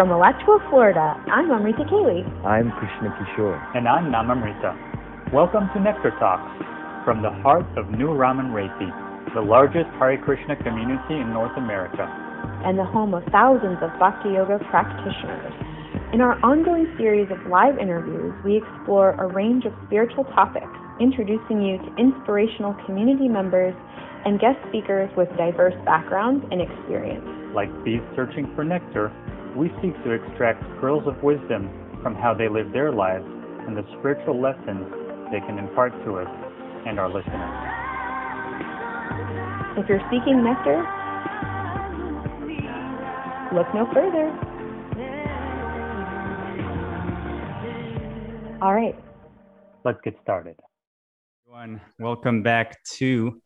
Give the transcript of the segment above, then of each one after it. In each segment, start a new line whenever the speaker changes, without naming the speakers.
From Alachua, Florida, I'm Amrita Kaylee.
I'm Krishna Kishore.
And I'm Namamrita. Welcome to Nectar Talks from the heart of New Raman Reti, the largest Hare Krishna community in North America.
And the home of thousands of Bhakti Yoga practitioners. In our ongoing series of live interviews, we explore a range of spiritual topics, introducing you to inspirational community members and guest speakers with diverse backgrounds and experience.
Like bees searching for nectar, we seek to extract pearls of wisdom from how they live their lives and the spiritual lessons they can impart to us and our listeners.
If you're seeking nectar, look no further. All right.
Let's get started.
Everyone, welcome back to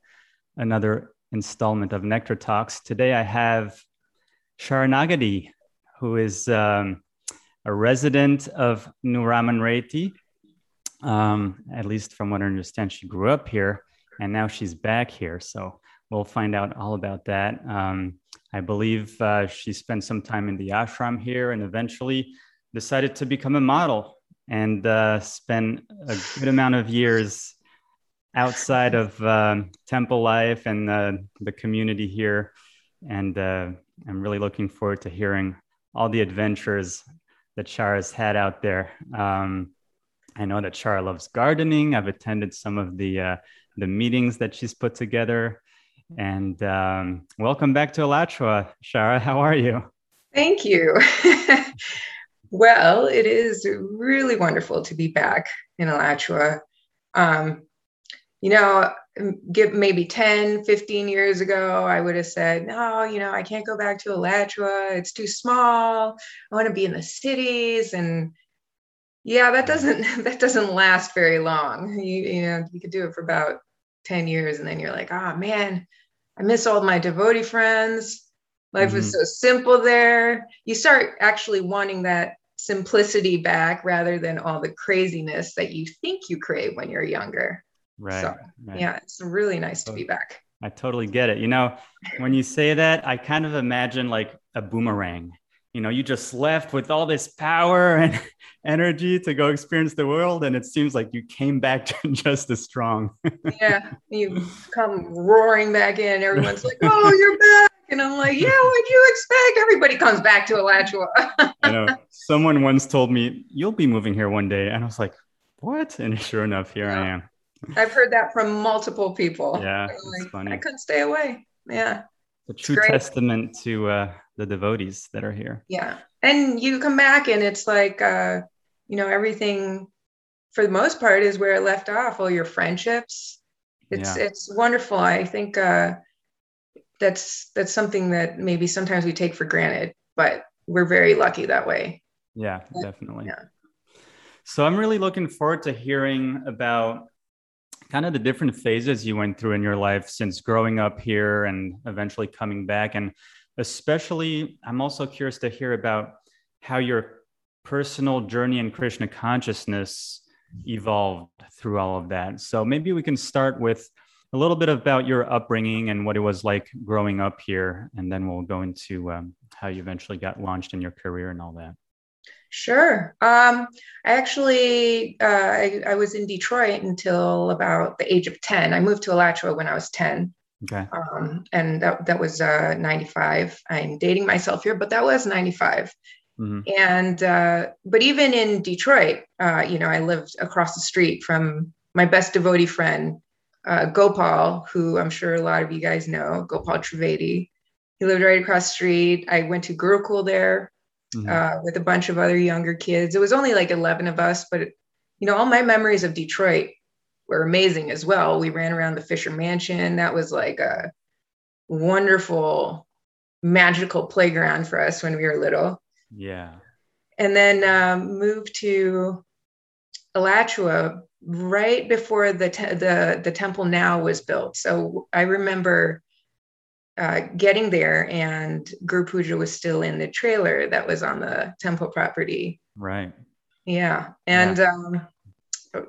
another installment of Nectar Talks. Today I have Sharanagati who is um, a resident of Raman Um, at least from what I understand, she grew up here and now she's back here. So we'll find out all about that. Um, I believe uh, she spent some time in the ashram here and eventually decided to become a model and uh, spend a good amount of years outside of uh, temple life and uh, the community here. And uh, I'm really looking forward to hearing all the adventures that Shara's had out there. Um, I know that Shara loves gardening. I've attended some of the uh, the meetings that she's put together. And um, welcome back to Alachua, Shara. How are you?
Thank you. well, it is really wonderful to be back in Alachua. Um, you know, give maybe 10, 15 years ago, I would have said, no, you know, I can't go back to Alachua. It's too small. I want to be in the cities. And yeah, that doesn't, that doesn't last very long. You, you know, you could do it for about 10 years and then you're like, oh man, I miss all my devotee friends. Life mm-hmm. was so simple there. You start actually wanting that simplicity back rather than all the craziness that you think you crave when you're younger.
Right,
so,
right.
Yeah, it's really nice to be back.
I totally get it. You know, when you say that, I kind of imagine like a boomerang. You know, you just left with all this power and energy to go experience the world, and it seems like you came back just as strong.
yeah, you come roaring back in. Everyone's like, "Oh, you're back!" And I'm like, "Yeah, what'd you expect?" Everybody comes back to Alachua.
I know. Someone once told me, "You'll be moving here one day," and I was like, "What?" And sure enough, here yeah. I am.
I've heard that from multiple people.
Yeah, like, funny.
I couldn't stay away. Yeah,
a true testament to uh, the devotees that are here.
Yeah, and you come back and it's like, uh, you know, everything for the most part is where it left off. All your friendships. It's yeah. it's wonderful. I think uh, that's that's something that maybe sometimes we take for granted, but we're very lucky that way.
Yeah, definitely. Yeah. So I'm really looking forward to hearing about kind of the different phases you went through in your life since growing up here and eventually coming back. And especially, I'm also curious to hear about how your personal journey in Krishna consciousness evolved through all of that. So maybe we can start with a little bit about your upbringing and what it was like growing up here, and then we'll go into um, how you eventually got launched in your career and all that.
Sure. Um, I actually uh, I, I, was in Detroit until about the age of ten. I moved to Alachua when I was ten.
Okay.
Um, and that that was uh, ninety five. I'm dating myself here, but that was ninety five. Mm-hmm. And uh, but even in Detroit, uh, you know, I lived across the street from my best devotee friend, uh, Gopal, who I'm sure a lot of you guys know, Gopal Trivedi. He lived right across the street. I went to Gurukul there mm-hmm. uh, with a bunch of other younger kids. It was only like 11 of us, but it, you know, all my memories of Detroit were amazing as well. We ran around the Fisher Mansion. That was like a wonderful, magical playground for us when we were little.
Yeah.
And then um, moved to Alachua right before the te- the the temple now was built. So I remember uh, getting there and Guru Puja was still in the trailer that was on the temple property.
Right.
Yeah. And yeah. Um,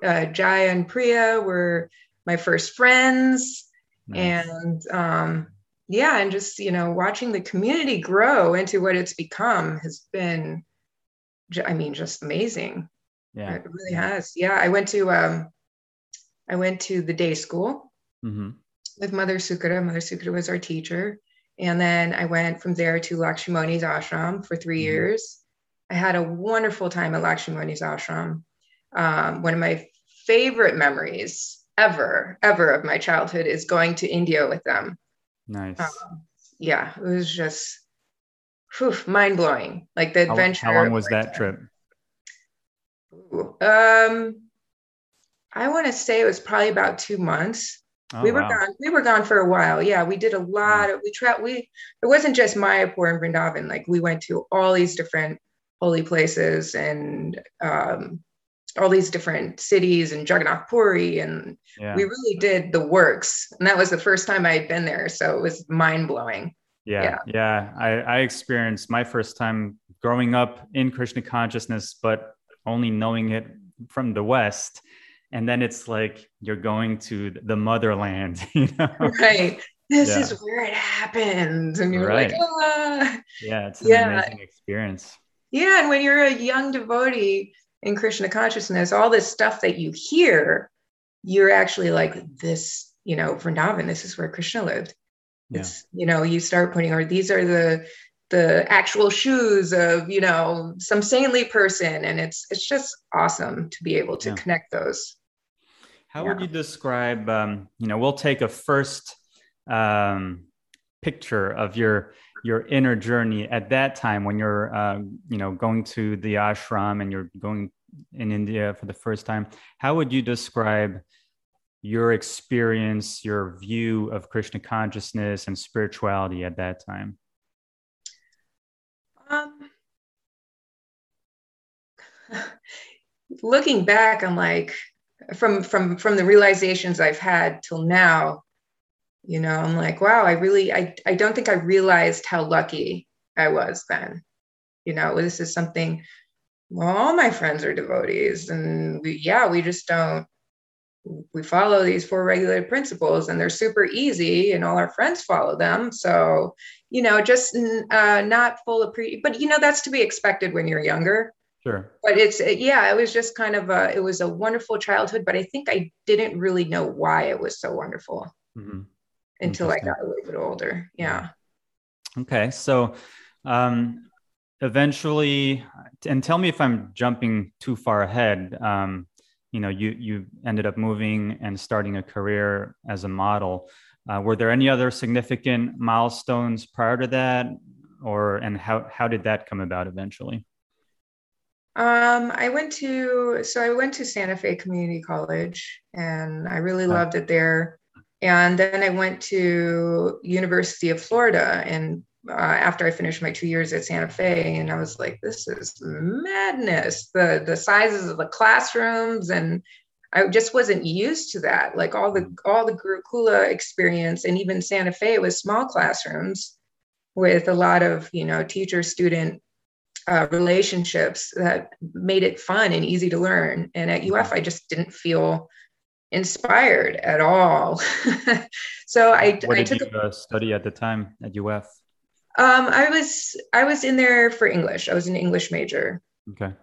uh, Jaya and Priya were my first friends. Nice. And um, yeah, and just you know, watching the community grow into what it's become has been, I mean, just amazing. Yeah, it really has. Yeah, I went to um, I went to the day school mm-hmm. With Mother Sukara. Mother Sukara was our teacher, and then I went from there to Lakshmani's ashram for 3 mm-hmm. years. I had a wonderful time at Lakshmani's ashram. Um, one of my favorite memories ever, ever of my childhood is going to India with them.
Nice. Um,
yeah, it was just mind blowing. Like the adventure.
How, how long was that trip?
Um, I want to say it was probably about two months. Oh, we were wow. gone. We were gone for a while. Yeah, we did a lot of. We tried. We it wasn't just Mayapur and Vrindavan. Like we went to all these different holy places and um, all these different cities and Jagannath Puri, and yeah. we really did the works. And that was the first time I had been there, so it was mind blowing.
Yeah, yeah, yeah. I, I experienced my first time growing up in Krishna consciousness, but only knowing it from the West and then it's like you're going to the motherland you know
right this yeah. is where it happens and you're right. like ah.
yeah it's an yeah. amazing experience
yeah and when you're a young devotee in krishna consciousness all this stuff that you hear you're actually like this you know vrindavan this is where krishna lived yeah. it's you know you start putting or these are the the actual shoes of you know some saintly person and it's it's just awesome to be able to yeah. connect those
how yeah. would you describe um, you know we'll take a first um, picture of your your inner journey at that time when you're uh, you know going to the ashram and you're going in india for the first time how would you describe your experience your view of krishna consciousness and spirituality at that time um,
looking back, I'm like, from from from the realizations I've had till now, you know, I'm like, wow, I really, I I don't think I realized how lucky I was then. You know, this is something. Well, all my friends are devotees, and we, yeah, we just don't we follow these four regulated principles and they're super easy and all our friends follow them so you know just uh, not full of pre but you know that's to be expected when you're younger
sure.
But it's yeah it was just kind of a it was a wonderful childhood but i think i didn't really know why it was so wonderful. Mm-hmm. until i got a little bit older yeah.
Okay so um eventually and tell me if i'm jumping too far ahead. Um you know you you ended up moving and starting a career as a model. Uh, were there any other significant milestones prior to that? Or and how how did that come about eventually
um, I went to so I went to Santa Fe Community College and I really loved it there. And then I went to University of Florida and uh, after I finished my two years at Santa Fe, and I was like, this is madness. The the sizes of the classrooms, and I just wasn't used to that. Like all the all the Gurukula experience, and even Santa Fe was small classrooms with a lot of you know teacher student uh, relationships that made it fun and easy to learn. And at UF, I just didn't feel inspired at all. so I,
what
I
did took you uh, study at the time at UF?
Um, I was I was in there for English. I was an English major.
Okay.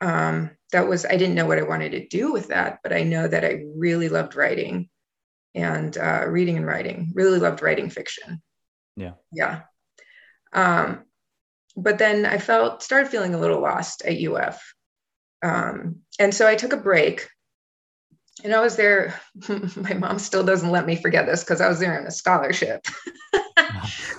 Um, that was I didn't know what I wanted to do with that, but I know that I really loved writing and uh, reading and writing. Really loved writing fiction.
Yeah.
Yeah. Um, but then I felt started feeling a little lost at UF, um, and so I took a break and I was there. my mom still doesn't let me forget this because I was there on a scholarship.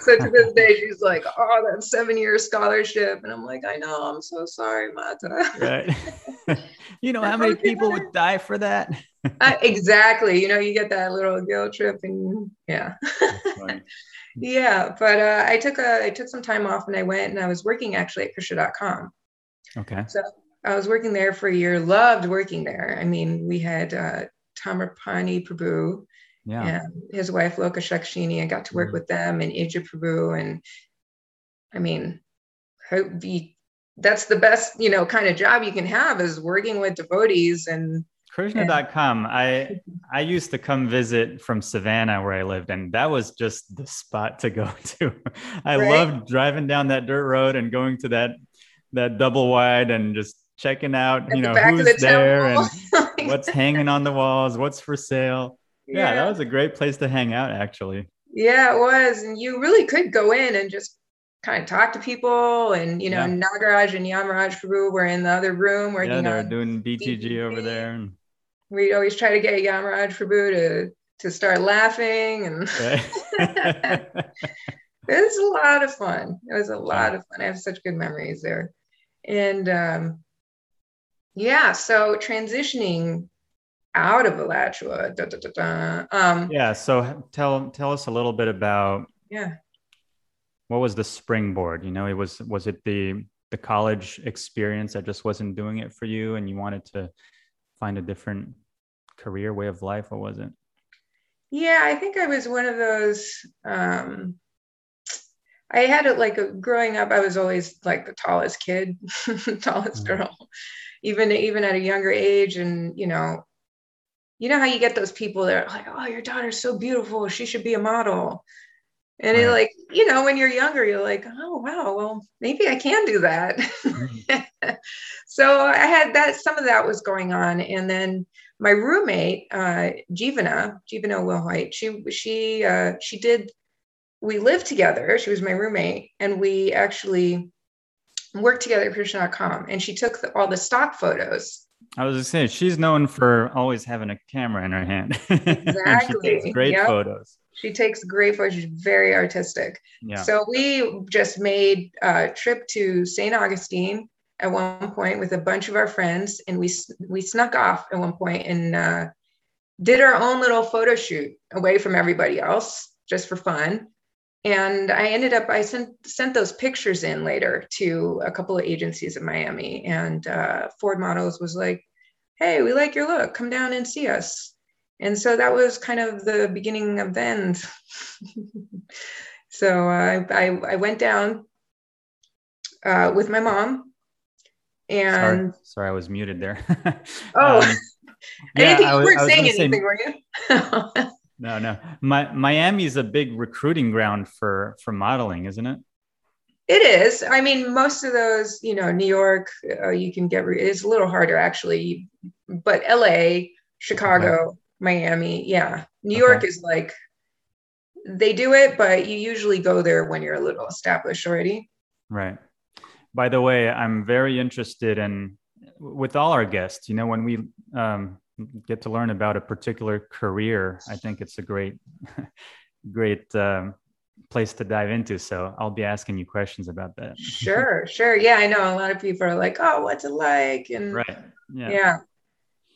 so to this day, she's like, "Oh, that seven-year scholarship," and I'm like, "I know. I'm so sorry, Mata."
right. you know how many people would die for that?
uh, exactly. You know, you get that little guilt trip, and yeah. Yeah, but uh, I took a I took some time off, and I went and I was working actually at Krishna.com.
Okay.
So I was working there for a year. Loved working there. I mean, we had uh, Tamrapani Prabhu
yeah.
and his wife Loka Shakshini. I got to work mm-hmm. with them and Ija Prabhu. And I mean, that's the best, you know, kind of job you can have is working with devotees and
Krishna.com. I I used to come visit from Savannah where I lived, and that was just the spot to go to. I right? loved driving down that dirt road and going to that that double wide and just checking out, At you know, who's the there and what's hanging on the walls, what's for sale. Yeah. yeah, that was a great place to hang out, actually.
Yeah, it was, and you really could go in and just kind of talk to people and you know yeah. Nagaraj and Yamaraj Prabhu were in the other room where
yeah,
you know
they're doing BTG, over there.
We'd always try to get Yamaraj Prabhu to to start laughing and it was a lot of fun. It was a lot of fun. I have such good memories there. And um yeah, so transitioning out of Alachua. Da, da, da,
um, yeah. So tell tell us a little bit about
yeah
what was the springboard? You know, it was was it the the college experience that just wasn't doing it for you, and you wanted to find a different career way of life? What was it?
Yeah, I think I was one of those. Um, I had it like a, growing up. I was always like the tallest kid, tallest mm-hmm. girl, even even at a younger age, and you know, you know how you get those people that are like, "Oh, your daughter's so beautiful. She should be a model." And right. it like, you know, when you're younger, you're like, oh wow, well, maybe I can do that. Mm-hmm. so I had that some of that was going on. And then my roommate, uh, Jivana, Jivana Wilhoit, she she uh, she did we lived together. She was my roommate, and we actually worked together at Krishna.com. And she took the, all the stock photos.
I was just saying, she's known for always having a camera in her hand.
Exactly.
great yep. photos.
She takes great photos. She's very artistic. Yeah. So we just made a trip to St. Augustine at one point with a bunch of our friends, and we we snuck off at one point and uh, did our own little photo shoot away from everybody else, just for fun. And I ended up I sent sent those pictures in later to a couple of agencies in Miami, and uh, Ford Models was like, "Hey, we like your look. Come down and see us." and so that was kind of the beginning of the end. so uh, I, I went down uh, with my mom, and
sorry, sorry, I was muted there.
oh, um, yeah, I didn't think you weren't saying anything, say, were
you? no, no. My, Miami is a big recruiting ground for for modeling, isn't it?
It is. I mean, most of those, you know, New York, uh, you can get. Re- it's a little harder actually, but L.A., Chicago. Okay Miami. Yeah. New okay. York is like they do it, but you usually go there when you're a little established already.
Right. By the way, I'm very interested in with all our guests, you know, when we um, get to learn about a particular career, I think it's a great, great um, place to dive into. So I'll be asking you questions about that.
sure, sure. Yeah, I know a lot of people are like, "Oh, what's it like?" And
right, yeah.
yeah.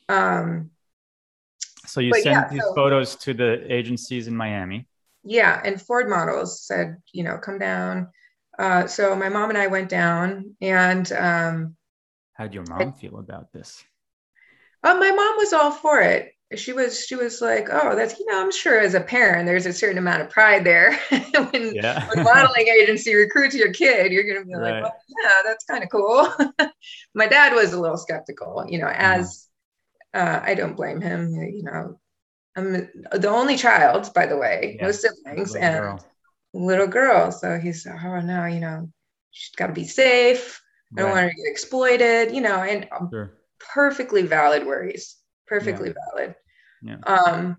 Um,
so you sent yeah, these so, photos to the agencies in Miami.
Yeah, and Ford Models said, you know, come down. Uh, so my mom and I went down, and um,
how did your mom I, feel about this?
Uh, my mom was all for it. She was she was like, oh, that's you know, I'm sure as a parent, there's a certain amount of pride there. when, yeah. when modeling agency recruits your kid, you're gonna be right. like, well, yeah, that's kind of cool. my dad was a little skeptical, you know, as uh, I don't blame him. You know, I'm the only child, by the way, yeah. no siblings, and girl. Little girl. So he's, oh no, you know, she's got to be safe. I don't want her to get exploited. You know, and um, sure. perfectly valid worries. Perfectly yeah. valid. Yeah. Um,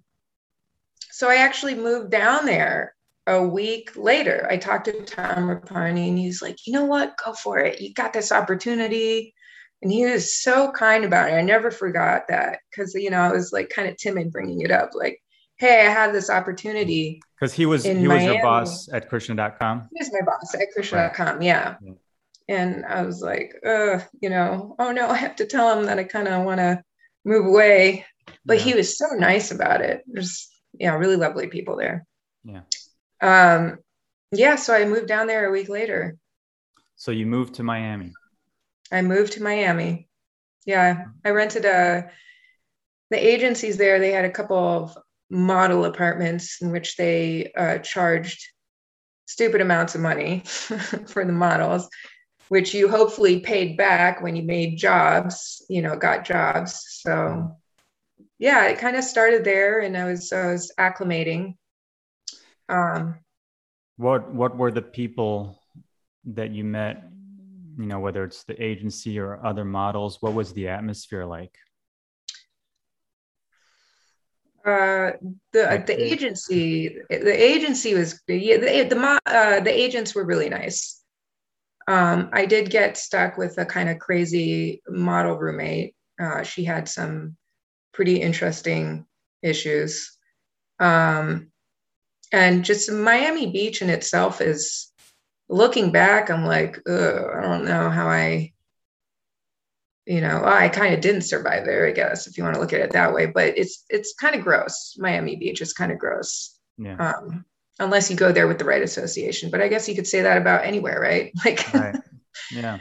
so I actually moved down there a week later. I talked to Tamrapani, and he's like, you know what? Go for it. You got this opportunity and he was so kind about it. I never forgot that because you know I was like kind of timid bringing it up, like, "Hey, I have this opportunity."
Because he was he was Miami. your boss at Krishna.com.
He was my boss at Krishna.com, right. yeah. yeah. And I was like, uh, you know, oh no, I have to tell him that I kind of want to move away. But yeah. he was so nice about it. There's yeah, really lovely people there.
Yeah.
Um, yeah. So I moved down there a week later.
So you moved to Miami.
I moved to Miami. Yeah, I rented a the agencies there. They had a couple of model apartments in which they uh, charged stupid amounts of money for the models, which you hopefully paid back when you made jobs. You know, got jobs. So yeah, it kind of started there, and I was I was acclimating. Um,
what what were the people that you met? You know, whether it's the agency or other models, what was the atmosphere like?
Uh, the the agency the agency was yeah the the, uh, the agents were really nice. Um, I did get stuck with a kind of crazy model roommate. Uh, she had some pretty interesting issues. Um, and just Miami Beach in itself is looking back, I'm like, I don't know how I, you know, well, I kind of didn't survive there, I guess, if you want to look at it that way. But it's it's kind of gross. Miami Beach is kind of gross.
Yeah.
Um, unless you go there with the right association. But I guess you could say that about anywhere, right? Like
right. Yeah.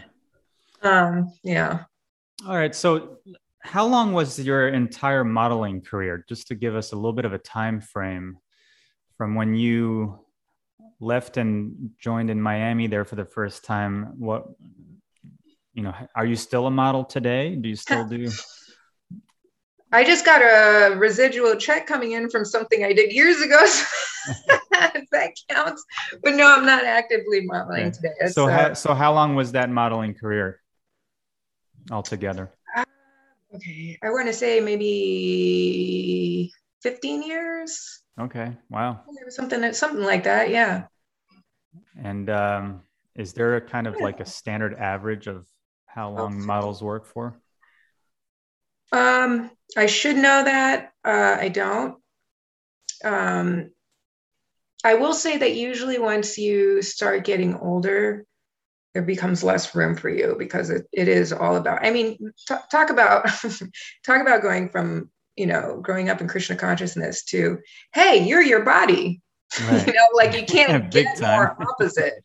um, yeah.
All right. So how long was your entire modeling career just to give us a little bit of a time frame from when you left and joined in miami there for the first time what you know are you still a model today do you still do
i just got a residual check coming in from something i did years ago if that counts but no i'm not actively modeling okay. today
it's, so, uh, how, so how long was that modeling career altogether
okay, I want to say maybe 15 years.
Okay. Wow.
Something something like that. Yeah.
And um, is there a kind of like a standard average of how long oh, models work for?
Um, I should know that. Uh, I don't. Um, I will say that usually once you start getting older, there becomes less room for you because it, it is all about i mean t- talk about talk about going from you know growing up in krishna consciousness to hey you're your body right. you know like you can't get time. more opposite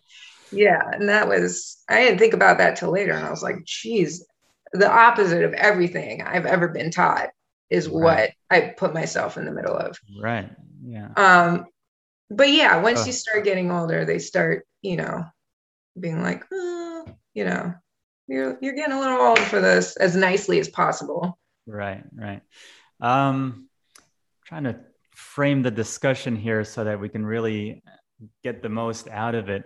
yeah and that was i didn't think about that till later and i was like geez the opposite of everything i've ever been taught is right. what i put myself in the middle of
right yeah
um but yeah once you start getting older they start you know being like, oh, you know, you're you're getting a little old for this as nicely as possible.
Right, right. Um, trying to frame the discussion here so that we can really get the most out of it.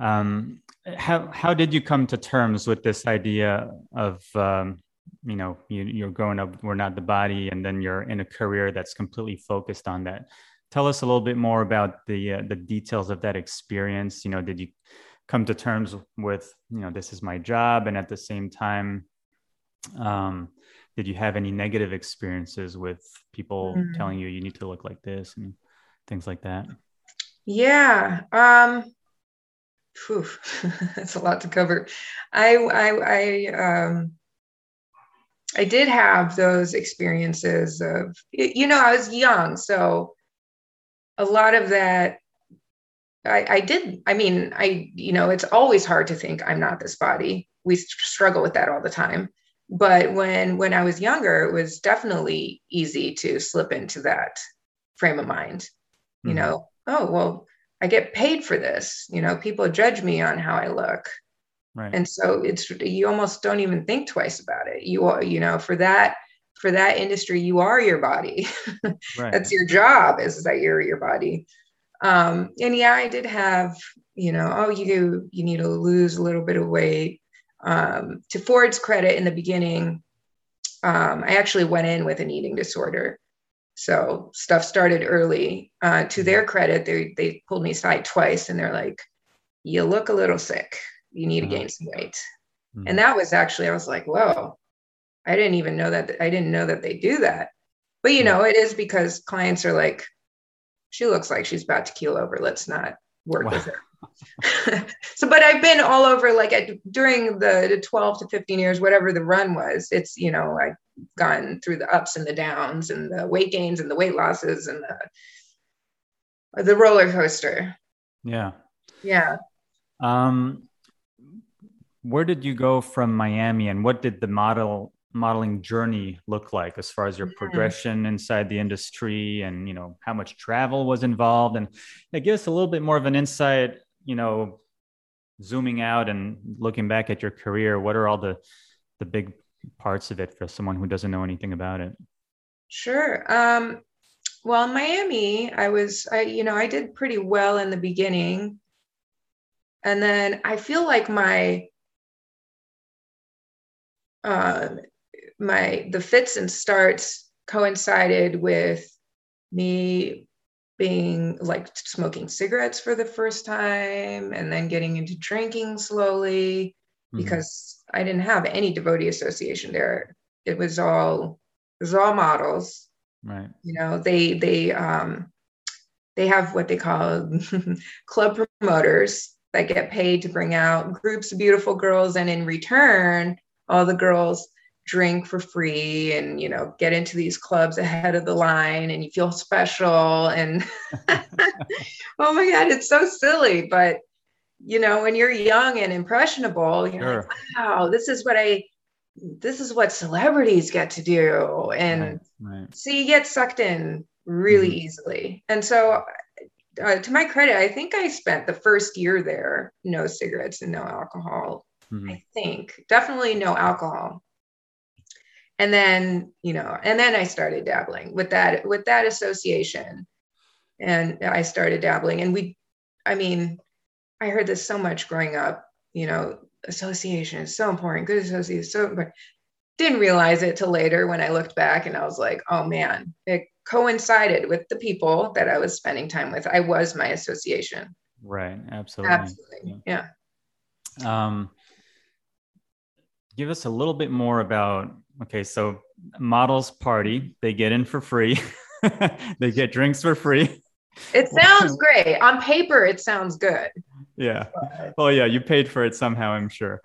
Um, how how did you come to terms with this idea of um, you know you, you're growing up we're not the body and then you're in a career that's completely focused on that? Tell us a little bit more about the uh, the details of that experience. You know did you come to terms with you know this is my job and at the same time um, did you have any negative experiences with people mm. telling you you need to look like this and things like that?
Yeah um that's a lot to cover i i i um i did have those experiences of you know i was young so a lot of that I, I did. I mean, I, you know, it's always hard to think I'm not this body. We struggle with that all the time. But when when I was younger, it was definitely easy to slip into that frame of mind. Mm-hmm. You know, oh well, I get paid for this. You know, people judge me on how I look. Right. And so it's you almost don't even think twice about it. You are, you know, for that for that industry, you are your body. right. That's your job is that you're your body. Um, and yeah, I did have, you know, oh, you you need to lose a little bit of weight. Um, to Ford's credit, in the beginning, um, I actually went in with an eating disorder. So stuff started early. Uh, to their credit, they they pulled me aside twice, and they're like, "You look a little sick. You need mm-hmm. to gain some weight." Mm-hmm. And that was actually, I was like, "Whoa." I didn't even know that. I didn't know that they do that. But you know, it is because clients are like, she looks like she's about to keel over. Let's not work wow. with her. so, but I've been all over like at, during the, the 12 to 15 years, whatever the run was, it's, you know, I've gone through the ups and the downs and the weight gains and the weight losses and the, the roller coaster.
Yeah.
Yeah.
Um, where did you go from Miami and what did the model modeling journey look like as far as your progression inside the industry and you know how much travel was involved and yeah, give us a little bit more of an insight you know zooming out and looking back at your career what are all the the big parts of it for someone who doesn't know anything about it
Sure. Um, well, in Miami, I was, I, you know, I did pretty well in the beginning. And then I feel like my, uh, my, the fits and starts coincided with me being like smoking cigarettes for the first time and then getting into drinking slowly mm-hmm. because I didn't have any devotee association there. It was all it was all models.
Right.
You know, they they um they have what they call club promoters that get paid to bring out groups of beautiful girls and in return all the girls drink for free and you know get into these clubs ahead of the line and you feel special and oh my god it's so silly but you know when you're young and impressionable you're sure. like wow this is what i this is what celebrities get to do and right, right. so you get sucked in really mm-hmm. easily and so uh, to my credit i think i spent the first year there no cigarettes and no alcohol mm-hmm. i think definitely no alcohol and then you know and then i started dabbling with that with that association and i started dabbling and we i mean i heard this so much growing up you know association is so important good association is so important. Didn't realize it till later when i looked back and i was like oh man it coincided with the people that i was spending time with. I was my association.
Right absolutely.
Absolutely yeah, yeah. um
give us a little bit more about okay so models party they get in for free. They get drinks for free.
It sounds great. On paper it sounds good
yeah. Well yeah you paid for it somehow i'm sure.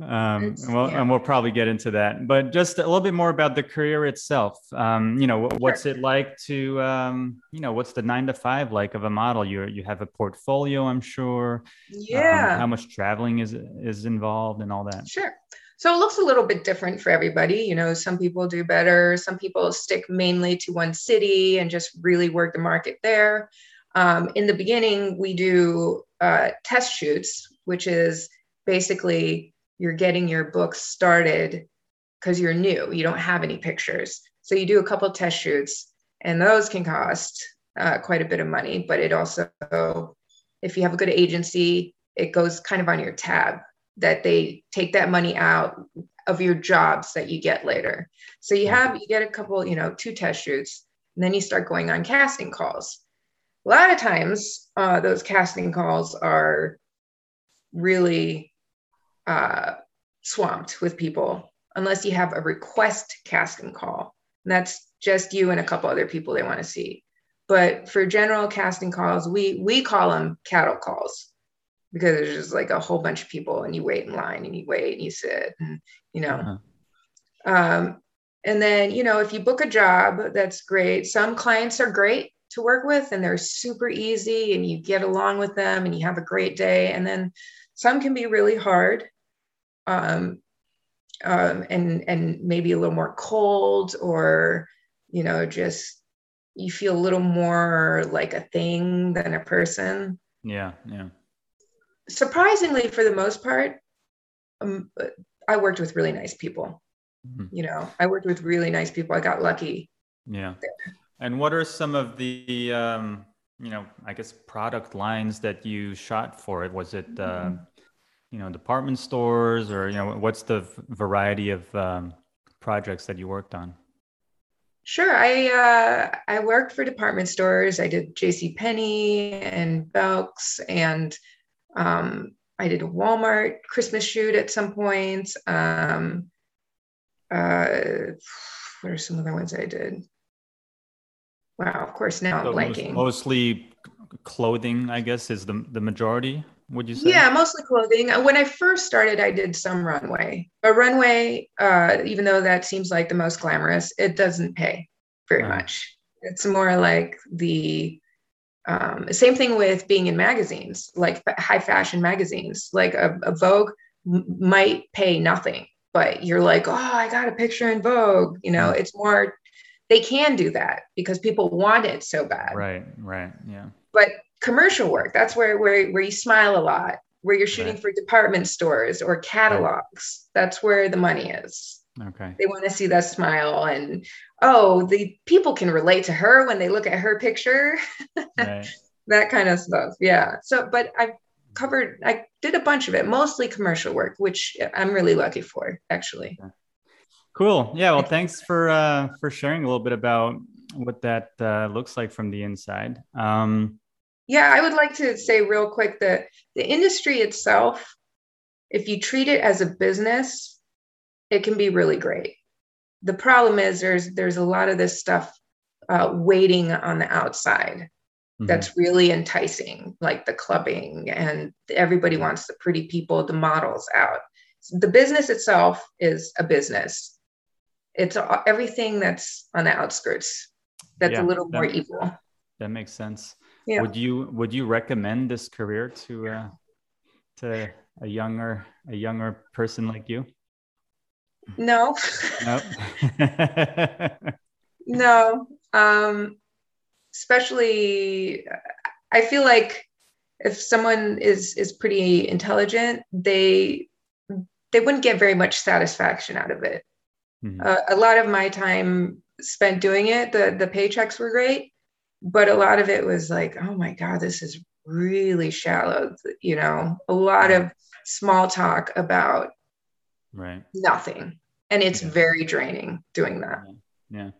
Um, and, we'll, yeah. and we'll probably get into that. But just a little bit more about the career itself. Um, you know what's it like to um, you know what's the nine to five like of a model? You you have a portfolio i'm sure.
Um, yeah.
how much traveling is is involved and all that.
Sure. So it looks a little bit different for everybody. You know, some people do better. Some people stick mainly to one city and just really work the market there. Um, in the beginning, we do uh, test shoots, which is basically you're getting your book started because you're new. You don't have any pictures. So you do a couple test shoots, and those can cost uh, quite a bit of money. But it also, if you have a good agency, it goes kind of on your tab that they take that money out of your jobs that you get later. So you have you get a couple, you know, two test shoots, and then you start going on casting calls. A lot of times, uh, those casting calls are really uh, swamped with people unless you have a request casting call. And that's just you and a couple other people they want to see. But for general casting calls, we we call them cattle calls because there's just like a whole bunch of people and you wait in line and you wait and you sit and you know uh-huh. um, and then you know if you book a job that's great some clients are great to work with and they're super easy and you get along with them and you have a great day and then some can be really hard um, um, and and maybe a little more cold or you know just you feel a little more like a thing than a person
yeah yeah
surprisingly, for the most part, um, I worked with really nice people. Mm-hmm. You know, I worked with really nice people. I got lucky.
Yeah. And what are some of the, um, you know, I guess product lines that you shot for it? Was it, uh, mm-hmm. you know, department stores or, you know, what's the variety of um, projects that you worked on?
Sure. I uh, I worked for department stores. I did J.C. Penney and Belk's and um, I did a Walmart Christmas shoot at some point. Um, uh, what are some other ones I did? Wow, of course, now so I'm blanking.
Mostly clothing, I guess, is the, the majority, would you say?
Yeah, mostly clothing. Uh, when I first started, I did some runway. A runway, uh, even though that seems like the most glamorous, it doesn't pay very right. much. It's more like the um, same thing with being in magazines, like high fashion magazines. Like a, a Vogue might pay nothing, but you're like, oh, I got a picture in Vogue. You know, it's more. They can do that because people want it so bad.
Right. Right. Yeah.
But commercial work, that's where where where you smile a lot. Where you're shooting right. for department stores or catalogs, right. that's where the money is.
Okay.
They want to see that smile and oh, the people can relate to her when they look at her picture. Right. that kind of stuff. Yeah. So, but I've covered, I did a bunch of it, mostly commercial work, which I'm really lucky for, actually.
Cool. Yeah. Well, thanks for uh, for sharing a little bit about what that uh, looks like from the inside. Um,
yeah, I would like to say real quick that the industry itself, if you treat it as a business, it can be really great. The problem is there's there's a lot of this stuff uh, waiting on the outside mm-hmm. that's really enticing, like the clubbing, and everybody wants the pretty people, the models out. The business itself is a business. It's everything that's on the outskirts that's yeah, a little that, more evil.
That makes sense. Yeah. Would you would you recommend this career to uh, to a younger a younger person like you?
No.
No.
no. Um, especially i feel like if someone is is pretty intelligent they they wouldn't get very much satisfaction out of it mm-hmm. uh, a lot of my time spent doing it the the paychecks were great but a lot of it was like oh my god this is really shallow you know a lot of small talk about
right
nothing and it's yeah. very draining doing that
yeah. yeah.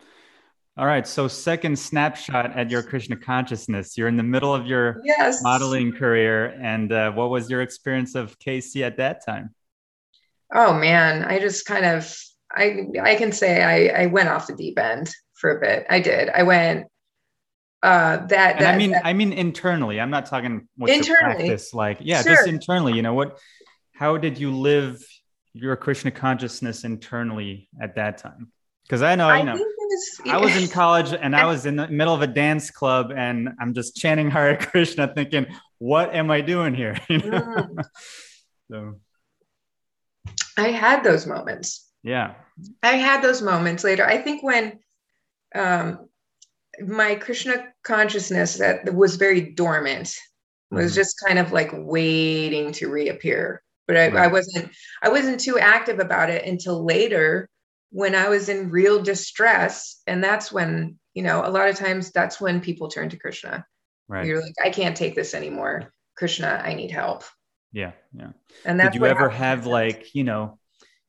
All right. So, second snapshot at your Krishna consciousness. You're in the middle of your
yes.
modeling career. And uh, what was your experience of KC at that time?
Oh, man. I just kind of, I, I can say I, I went off the deep end for a bit. I did. I went, uh, that,
and
I
mean,
that,
I mean, internally, I'm not talking what internally. practice like, yeah, sure. just internally, you know, what, how did you live your Krishna consciousness internally at that time? Because I know, you know, was, I was in college and I was in the middle of a dance club and I'm just chanting Hare Krishna, thinking, "What am I doing here?" You know? mm.
so, I had those moments.
Yeah,
I had those moments later. I think when um, my Krishna consciousness that was very dormant was mm-hmm. just kind of like waiting to reappear but I, right. I wasn't i wasn't too active about it until later when I was in real distress. And that's when, you know, a lot of times that's when people turn to Krishna. Right. You're like, I can't take this anymore. Krishna, I need help.
Yeah. Yeah. And that's Did you ever have like, you know,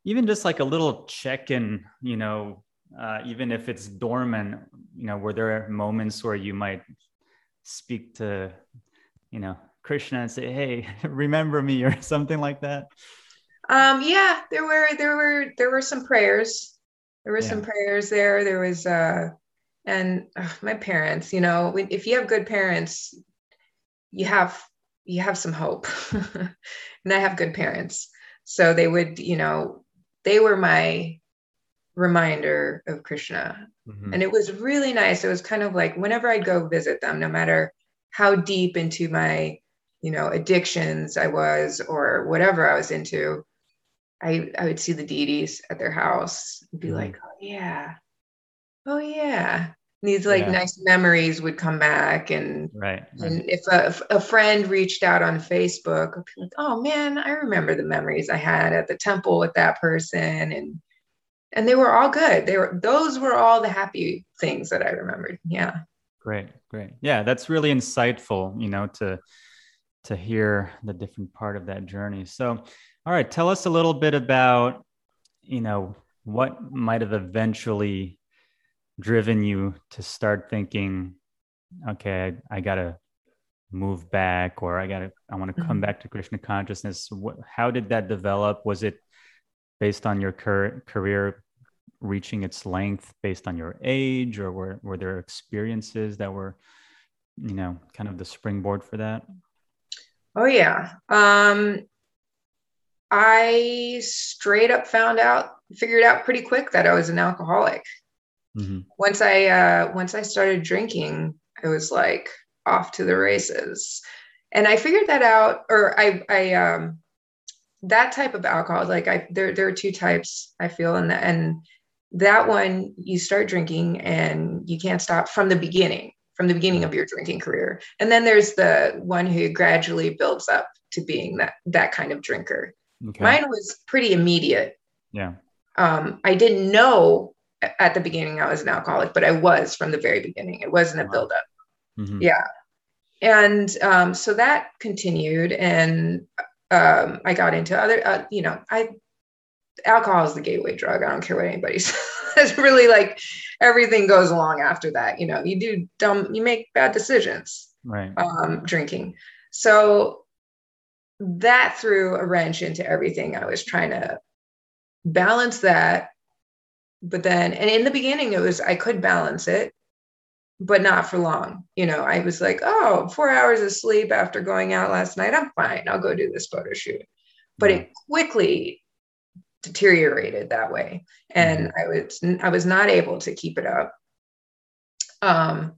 even just like a little check in, you know, uh, even if it's dormant, you know, were there moments where you might speak to, you know, Krishna and say, Hey, remember me or something like that?
Um, yeah, there were, there were, there were some prayers there were yeah. some prayers there there was uh and uh, my parents you know if you have good parents you have you have some hope and i have good parents so they would you know they were my reminder of krishna mm-hmm. and it was really nice it was kind of like whenever i'd go visit them no matter how deep into my you know addictions i was or whatever i was into I, I would see the deities at their house and be mm like, oh yeah, oh yeah. These like yeah. nice memories would come back, and
right.
And if a, if a friend reached out on Facebook, like, oh man, I remember the memories I had at the temple with that person, and and they were all good. They were those were all the happy things that I remembered. Yeah.
Great, great. Yeah, that's really insightful. You know to to hear the different part of that journey. So all right, tell us a little bit about, you know, what might have eventually driven you to start thinking, okay, I, I got to move back or I got to, I want to come mm-hmm. back to Krishna consciousness. What, how did that develop? Was it based on your cur- career reaching its length based on your age or were, were there experiences that were, you know, kind of the springboard for that?
Oh yeah. Um, I straight up found out, figured out pretty quick that I was an alcoholic. Mm-hmm. Once I uh, once I started drinking, I was like off to the races, and I figured that out. Or I I um, that type of alcohol, like I there there are two types I feel, and and that one you start drinking and you can't stop from the beginning from the beginning of your drinking career and then there's the one who gradually builds up to being that that kind of drinker Okay. Mine was pretty immediate.
Yeah.
Um, I didn't know at the beginning I was an alcoholic, but I was from the very beginning. It wasn't a buildup. Mm-hmm. Yeah. And um, so that continued, and um, I got into other, uh, you know, I alcohol is the gateway drug. I don't care what anybody says. it's really like everything goes along after that. You know, you do dumb, you make bad decisions.
Right.
Um, drinking. So that threw a wrench into everything. I was trying to balance that. But then, and in the beginning, it was, I could balance it, but not for long. You know, I was like, oh, four hours of sleep after going out last night. I'm fine. I'll go do this photo shoot. But it quickly deteriorated that way. And mm-hmm. I was, I was not able to keep it up. Um,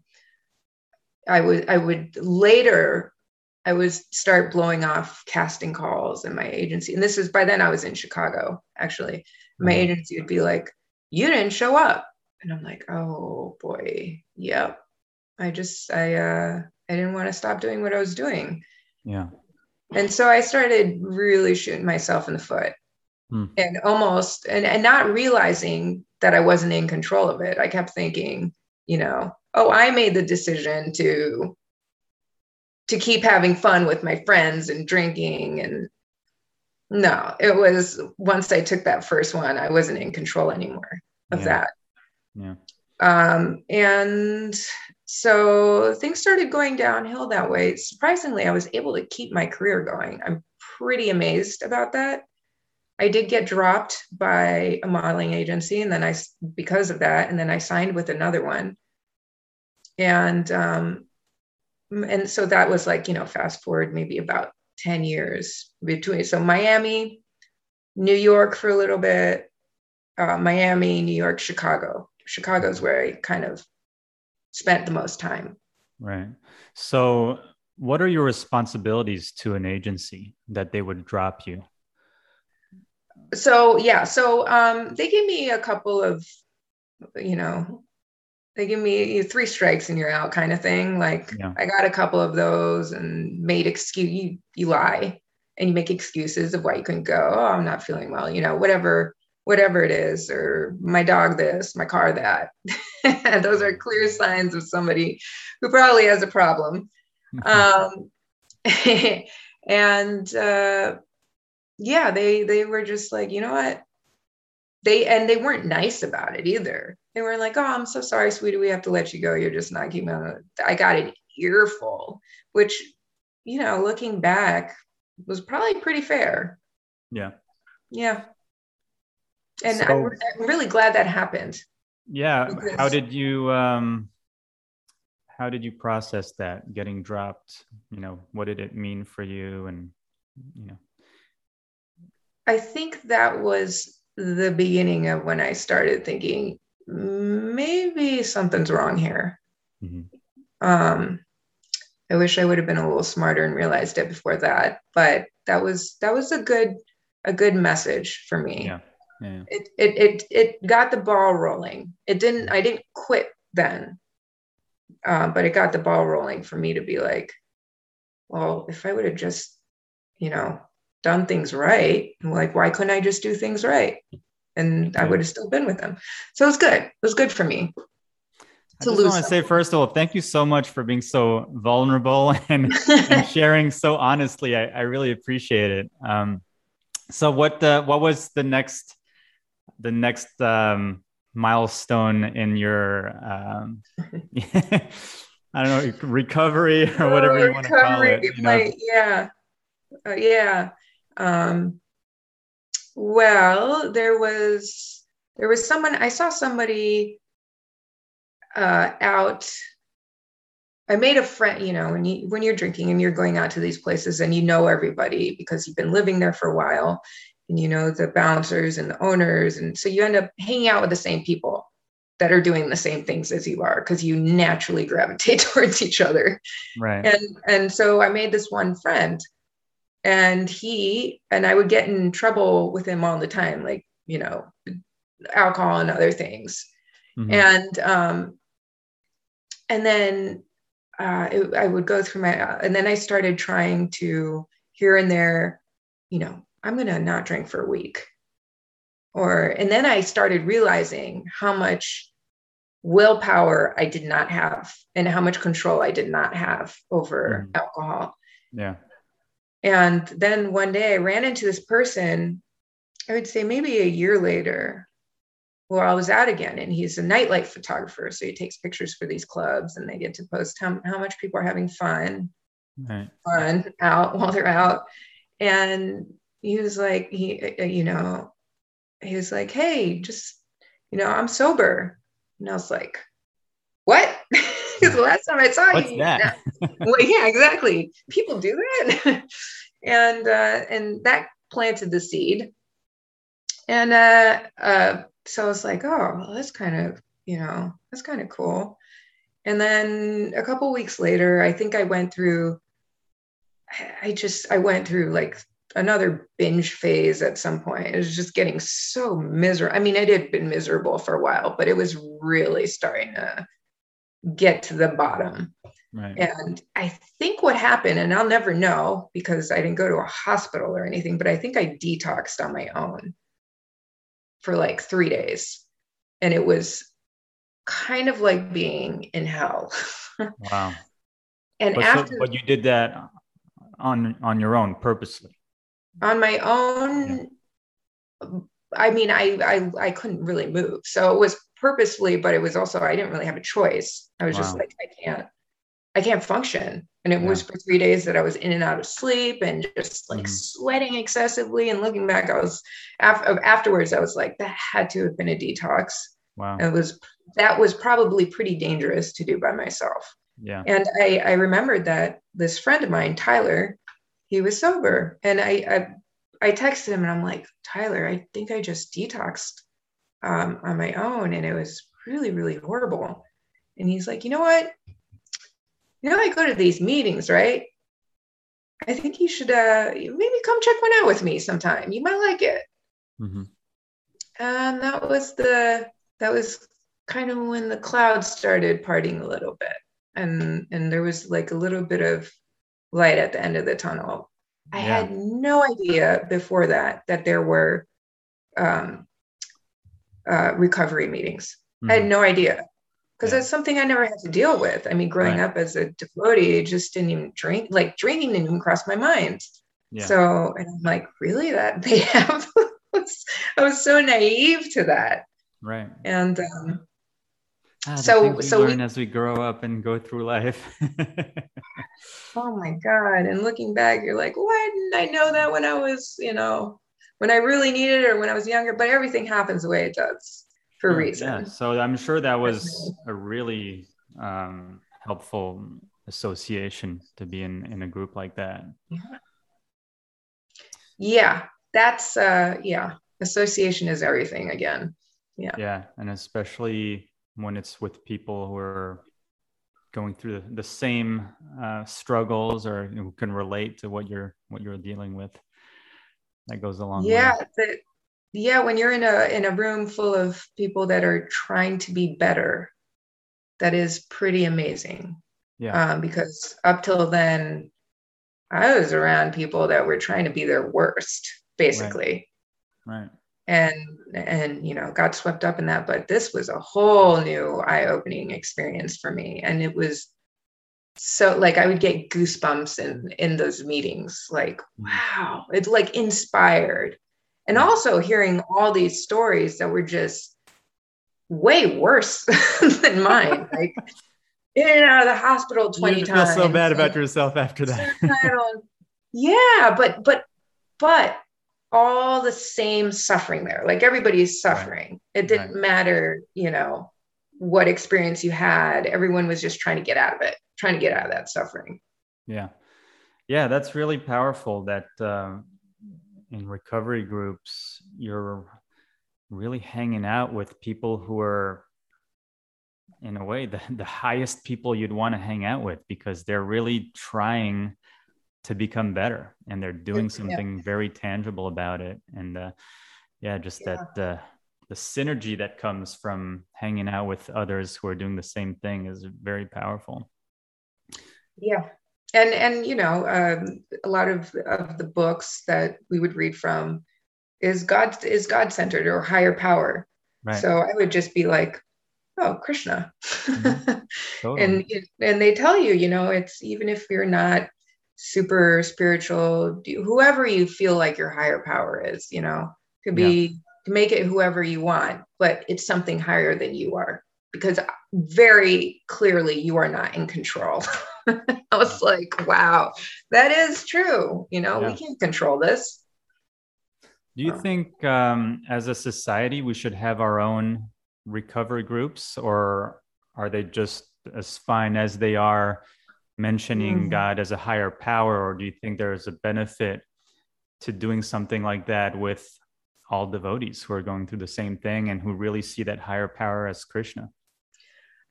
I would, I would later I would start blowing off casting calls in my agency. And this is by then I was in Chicago, actually. My mm-hmm. agency would be like, You didn't show up. And I'm like, Oh boy, yep. I just I uh I didn't want to stop doing what I was doing.
Yeah.
And so I started really shooting myself in the foot. Hmm. And almost and, and not realizing that I wasn't in control of it. I kept thinking, you know, oh, I made the decision to to keep having fun with my friends and drinking and no it was once i took that first one i wasn't in control anymore of
yeah.
that.
Yeah.
Um and so things started going downhill that way. Surprisingly i was able to keep my career going. I'm pretty amazed about that. I did get dropped by a modeling agency and then i because of that and then i signed with another one. And um, and so that was like you know fast forward maybe about 10 years between so miami new york for a little bit uh, miami new york chicago. Chicago's where i kind of spent the most time.
Right. So what are your responsibilities to an agency that they would drop you?
So yeah so um, they gave me a couple of you know they give me three strikes and you're out kind of thing. Like yeah. I got a couple of those and made excuse you you lie and you make excuses of why you couldn't go. Oh, I'm not feeling well, you know, whatever, whatever it is, or my dog this, my car that. those are clear signs of somebody who probably has a problem. um, and uh, yeah, they they were just like, you know what? They and they weren't nice about it either they were like, "Oh, I'm so sorry, sweetie. We have to let you go. You're just not keeping on." I got an earful, which, you know, looking back, was probably pretty fair.
Yeah.
Yeah. And so, I'm, I'm really glad that happened.
Yeah. How did you um how did you process that getting dropped? You know, what did it mean for you and you know?
I think that was the beginning of when I started thinking, maybe something's wrong here. Mm-hmm. Um, I wish I would have been a little smarter and realized it before that, but that was that was a good a good message for me.
Yeah. yeah.
It, it it it got the ball rolling. It didn't. I didn't quit then, uh, but it got the ball rolling for me to be like, well, if I would have just, you know, done things right, like why couldn't I just do things right? And I would have still been with them. So it was good. It was good for me.
I just want to say first of all, thank you so much for being so vulnerable and, and sharing so honestly. I, I really appreciate it. Um, so what uh, what was the next the next um, milestone in your um, I don't know recovery or whatever oh, you want to call it? You know?
yeah, uh, yeah. Um, well, there was there was someone I saw somebody uh, out. I made a friend, you know, when you when you're drinking and you're going out to these places and you know everybody because you've been living there for a while and you know the bouncers and the owners and so you end up hanging out with the same people that are doing the same things as you are because you naturally gravitate towards each other.
Right.
And and so I made this one friend and he and i would get in trouble with him all the time like you know alcohol and other things mm-hmm. and um and then uh it, i would go through my and then i started trying to here and there you know i'm gonna not drink for a week or and then i started realizing how much willpower i did not have and how much control i did not have over mm. alcohol
yeah
and then one day i ran into this person i would say maybe a year later where i was out again and he's a nightlife photographer so he takes pictures for these clubs and they get to post how, how much people are having fun
right.
fun out while they're out. And he was like he uh, you know he was like hey just you know i'm sober. And i was like what because the last time i saw
What's you that?
well, yeah exactly people do that and uh and that planted the seed and uh uh so i was like oh well, that's kind of you know that's kind of cool and then a couple weeks later i think i went through I just I went through like another binge phase at some point. It was just getting so miserable. I mean, it had been miserable for a while, but it was really starting to get to the bottom.
Right.
And I think what happened, and I'll never know because I didn't go to a hospital or anything, but I think I detoxed on my own for like three days. And it was kind of like being in hell.
wow.
And
but
after,
so, but you did that on on your own purposely
on my own yeah. i mean I, I i couldn't really move so it was purposefully but it was also i didn't really have a choice i was wow. just like i can't i can't function and it yeah. was for three days that i was in and out of sleep and just like mm-hmm. sweating excessively and looking back i was after, afterwards i was like that had to have been a detox
wow
it was that was probably pretty dangerous to do by myself
yeah.
And I, I remembered that this friend of mine, Tyler, he was sober. And I, I, I texted him and I'm like, Tyler, I think I just detoxed um, on my own. And it was really, really horrible. And he's like, you know what? You know, I go to these meetings, right? I think you should uh, maybe come check one out with me sometime. You might like it.
Mm-hmm.
And that was the that was kind of when the clouds started parting a little bit and and there was like a little bit of light at the end of the tunnel. I yeah. had no idea before that that there were um, uh, recovery meetings. Mm-hmm. I had mm-hmm. no idea because yeah. that's something I never had to deal with. I mean, growing right. up as a devotee, just didn't even drink. Like drinking didn't even cross my mind. Yeah. So, and I'm like, really? That they have? I was so naive to that.
Right.
And um,
Ah, so we so learn we, as we grow up and go through life.
oh my god! And looking back, you're like, why didn't I know that when I was, you know, when I really needed it or when I was younger? But everything happens the way it does for a reason. Yeah.
So I'm sure that was a really um, helpful association to be in in a group like that.
Yeah. Yeah, that's uh, yeah. Association is everything again. Yeah.
Yeah, and especially when it's with people who are going through the, the same uh, struggles or you know, can relate to what you're what you're dealing with that goes along
yeah the, yeah when you're in a in a room full of people that are trying to be better that is pretty amazing.
Yeah.
Um, because up till then i was around people that were trying to be their worst basically.
Right, right.
And and you know got swept up in that but this was a whole new eye-opening experience for me. And it was so like i would get goosebumps in in those meetings like mm. wow it's like inspired and also hearing all these stories that were just way worse than mine like in and out of the hospital 20
you
times
feel so bad about yourself after that
yeah but but but all the same suffering there. Like everybody's suffering. Right. It didn't right. matter, you know, what experience you had. Everyone was just trying to get out of it, trying to get out of that suffering.
Yeah. Yeah, that's really powerful that uh, in recovery groups, you're really hanging out with people who are in a way the, the highest people you'd want to hang out with because they're really trying to become better and they're doing something yeah. very tangible about it and uh, yeah just yeah. that uh, the synergy that comes from hanging out with others who are doing the same thing is very powerful
yeah and and you know um, a lot of of the books that we would read from is God is God centered or higher power. Right. So I would just be like, oh, Krishna. Mm-hmm. Totally. and and they tell you, you know, it's even if you're not super spiritual, whoever you feel like your higher power is, you know, could be yeah. make it whoever you want, but it's something higher than you are because very clearly you are not in control. I was like, wow, that is true. You know, yeah. we can't control this.
Do you think, um, as a society, we should have our own recovery groups, or are they just as fine as they are mentioning mm. God as a higher power? Or do you think there's a benefit to doing something like that with all devotees who are going through the same thing and who really see that higher power as Krishna?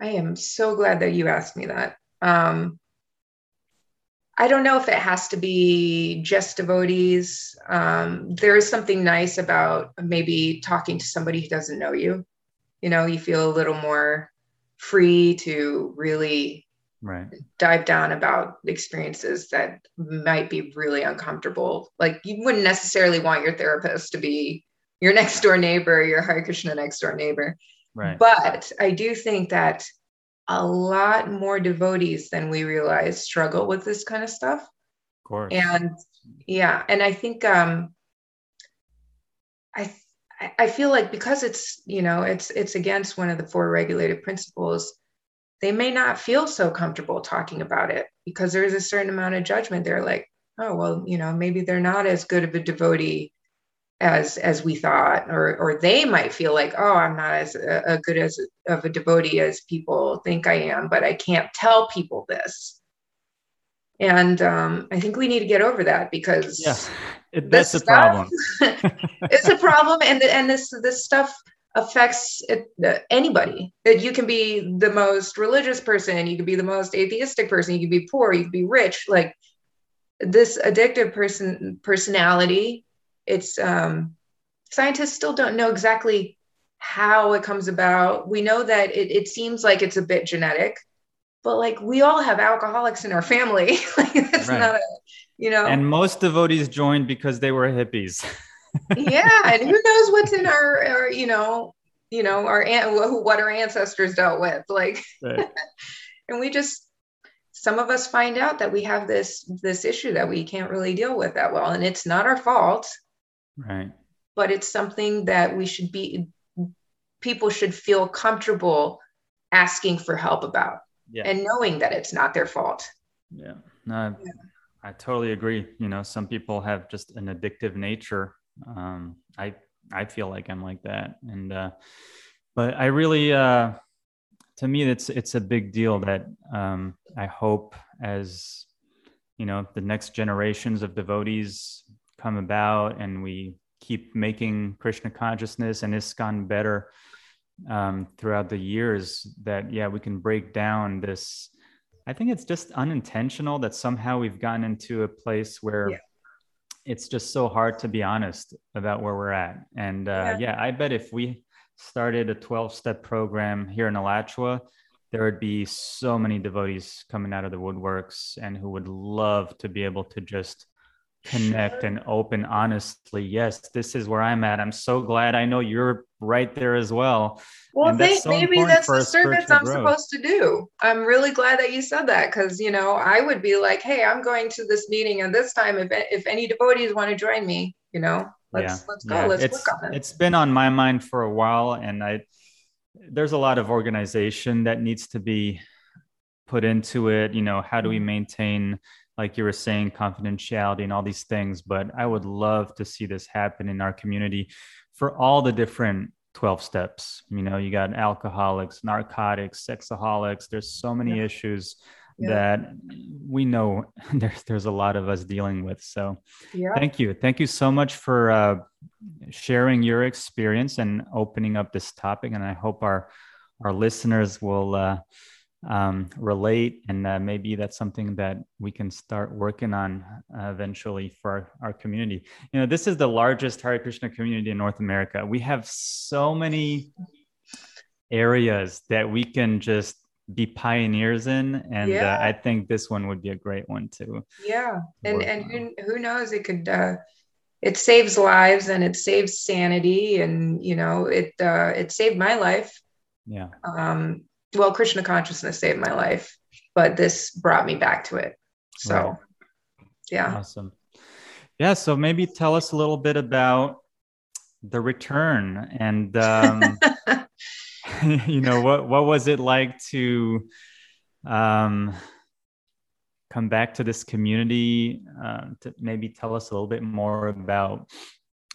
I am so glad that you asked me that. Um, I don't know if it has to be just devotees. Um, there is something nice about maybe talking to somebody who doesn't know you. You know, you feel a little more free to really
right.
dive down about experiences that might be really uncomfortable. Like you wouldn't necessarily want your therapist to be your next door neighbor, your Hare Krishna next door neighbor.
Right.
But I do think that a lot more devotees than we realize struggle with this kind of stuff.
Of course.
And yeah, and I think um I I feel like because it's, you know, it's it's against one of the four regulated principles, they may not feel so comfortable talking about it because there's a certain amount of judgment. They're like, oh well, you know, maybe they're not as good of a devotee as as we thought or or they might feel like oh i'm not as a, a good as of a devotee as people think i am but i can't tell people this. And um, i think we need to get over that because
yeah. It, that's a problem.
it's a problem and and this this stuff affects it, uh, anybody. That you can be the most religious person you can be the most atheistic person you can be poor you can be rich like this addictive person personality it's um, scientists still don't know exactly how it comes about. We know that it, it seems like it's a bit genetic, but like we all have alcoholics in our family. like it's right. not a, you know.
And most devotees joined because they were hippies.
yeah, and who knows what's in our, our you know, you know, our what our ancestors dealt with, like, right. and we just some of us find out that we have this this issue that we can't really deal with that well and it's not our fault
Right.
But it's something that we should be, people should feel comfortable asking for help about yeah. and knowing that it's not their fault.
Yeah. No, I, yeah. I totally agree. You know, some people have just an addictive nature. Um, I, I feel like I'm like that. And, uh, but I really, uh, to me, it's, it's a big deal that, um, I hope as, you know, the next generations of devotees come about and we keep making Krishna consciousness and ISKCON better um, throughout the years, that, yeah, we can break down this. I think it's just unintentional that somehow we've gotten into a place where yeah. it's just so hard to be honest about where we're at. And uh, yeah. yeah, I bet if we started a 12 step program here in Alachua, there would be so many devotees coming out of the woodworks and who would love to be able to just connect and open honestly yes this is where i'm at i'm so glad i know you're right there as well
well they, so maybe that's the service i'm growth. supposed to do i'm really glad that you said that because you know i would be like hey i'm going to this meeting and this time if, if any devotees want to join me you know let's yeah. let's go yeah. let's
it's,
work on
it it's been on my mind for a while and i there's a lot of organization that needs to be put into it you know how do we mm-hmm. maintain like you were saying, confidentiality and all these things. But I would love to see this happen in our community for all the different 12 steps. You know, you got alcoholics, narcotics, sexaholics. There's so many yeah. issues yeah. that we know there's there's a lot of us dealing with. So yeah. thank you. Thank you so much for uh, sharing your experience and opening up this topic. And I hope our our listeners will uh, um, relate and uh, maybe that's something that we can start working on uh, eventually for our, our, community. You know this is the largest hare krishna community in north america. We have so many areas that we can just be pioneers in and uh, yeah. uh, i think this one would be a great one too
yeah and and who, who knows? It could uh it saves lives and it saves sanity and you know it uh, it saved my life.
Yeah.
Um well krishna consciousness saved my life but this brought me back to it. So right. yeah.
Awesome. Yeah so maybe tell us a little bit about the return and um you know what what was it like to um come back to this community? Uh, to maybe tell us a little bit more about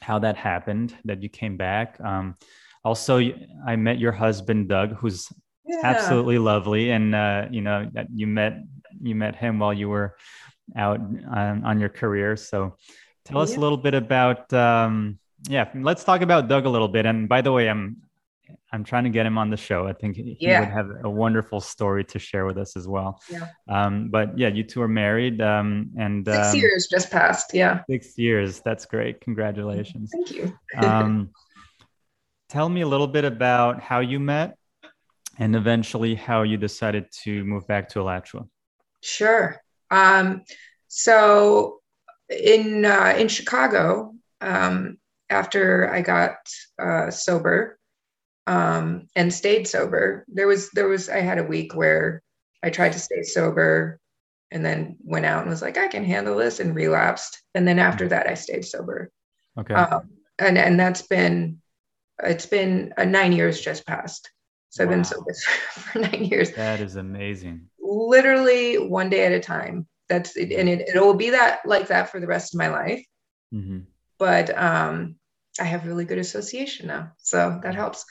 how that happened that you came back. Um, also i met your husband doug who's yeah. absolutely lovely and uh, you know you met you met him while you were out on, on your career so tell us yeah. a little bit about um, yeah let's talk about doug a little bit and by the way i'm I'm trying to get him on the show. I think he yeah. would have a wonderful story to share with us as well. Yeah. Um, but yeah, you two are married, um, and
six um, years just passed. Yeah.
Six years. That's great. Congratulations.
Thank you.
um, tell me a little bit about how you met, and eventually how you decided to move back to Alachua.
Sure. Um, so in uh, in Chicago, um, after I got uh, sober um, and stayed sober. There was there was I had a week where I tried to stay sober and then went out and was like I can handle this and relapsed. And then after that I stayed sober.
Okay. Um,
and and that's been it's been uh, nine years just passed. So I've been sober for nine years.
That is amazing.
Literally one day at a time. That's and it, it will be that like that for the rest of my life. Mm-hmm. But um, I have really good association now, so that helps.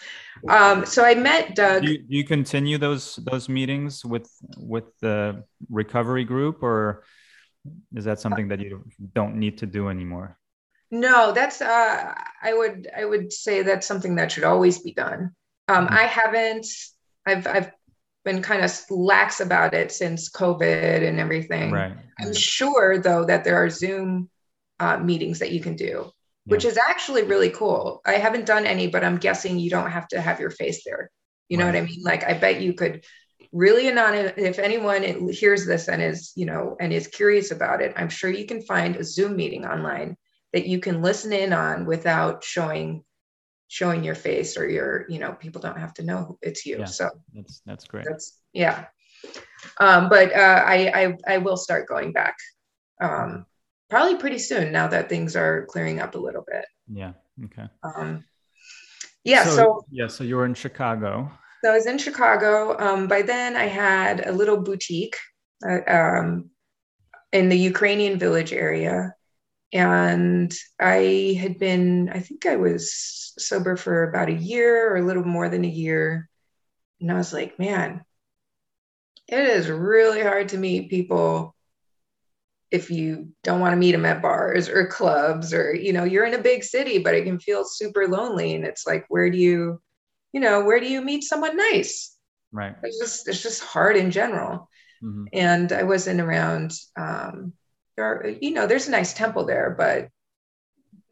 Um, so I met Doug.
Do you, do you, continue those those meetings with with the recovery group, or is that something that you don't need to do anymore?
No, that's uh, I would I would say that's something that should always be done. Um, mm-hmm. I haven't. I've I've been kind of lax about it since COVID and everything.
Right.
I'm sure though that there are Zoom uh, meetings that you can do which is actually really cool. I haven't done any, but I'm guessing you don't have to have your face there. You know what I mean? Like, I bet you could really anonymous. If anyone hears this and is, you know, and is curious about it, I'm sure you can find a Zoom meeting online that you can listen in on without showing showing your face or your you know people don't have to know it's you yeah, so
that's that's great
that's yeah um, but uh, I, I i will start going back um, probably pretty soon now that things are clearing up a little bit.
Yeah. Okay.
Um, yeah. So,
so, yeah. So you were in Chicago.
So I was in Chicago. Um, by then, I had a little boutique uh, um, in the Ukrainian village area, and I had been. I think I was sober for about a year or a little more than a year, and I was like, man, it is really hard to meet people if you don't want to meet them at bars or clubs or you know you're in a big city but it can feel super lonely and it's like where do you you know where do you meet someone nice
right
it's just it's just hard in general mm-hmm. and i wasn't around um are, you know there's a nice temple there but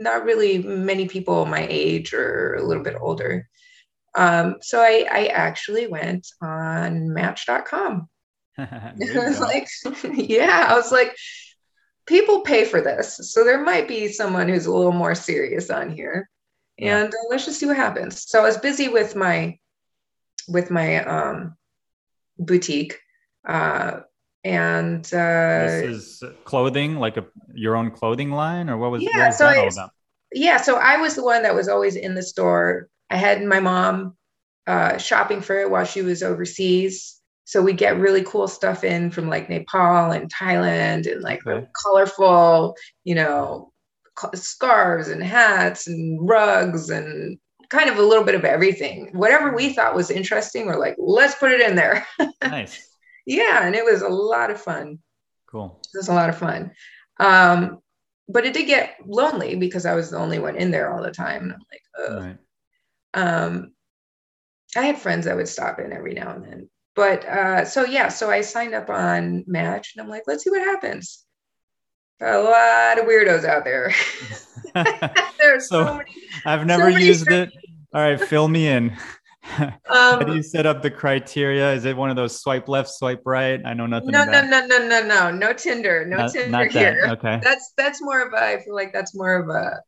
not really many people my age or a little bit older um so i i actually went on match.com I was like, yeah, I was like, people pay for this. So there might be someone who's a little more serious on here. Yeah. And uh, let's just see what happens. So I was busy with my with my um, boutique. Uh, and uh,
this is clothing, like a your own clothing line, or what was,
yeah,
what was
so that all about? Yeah, so I was the one that was always in the store. I had my mom uh, shopping for it while she was overseas. So we get really cool stuff in from like Nepal and Thailand and like okay. colorful, you know, scarves and hats and rugs and kind of a little bit of everything. Whatever we thought was interesting, we're like, let's put it in there.
nice.
Yeah, and it was a lot of fun.
Cool.
It was a lot of fun. Um, but it did get lonely because I was the only one in there all the time. And I'm like, Ugh. Right. Um, I had friends that would stop in every now and then, but uh, so yeah, so I signed up on Match and I'm like, let's see what happens. A lot of weirdos out there.
There's so, so many, I've never so used it. All right, fill me in. How um, do you set up the criteria? Is it one of those swipe left, swipe right? I know nothing.
No, no, no, no, no, no, no Tinder, no not, Tinder not here.
That. Okay,
that's that's more of a. I feel like that's more of a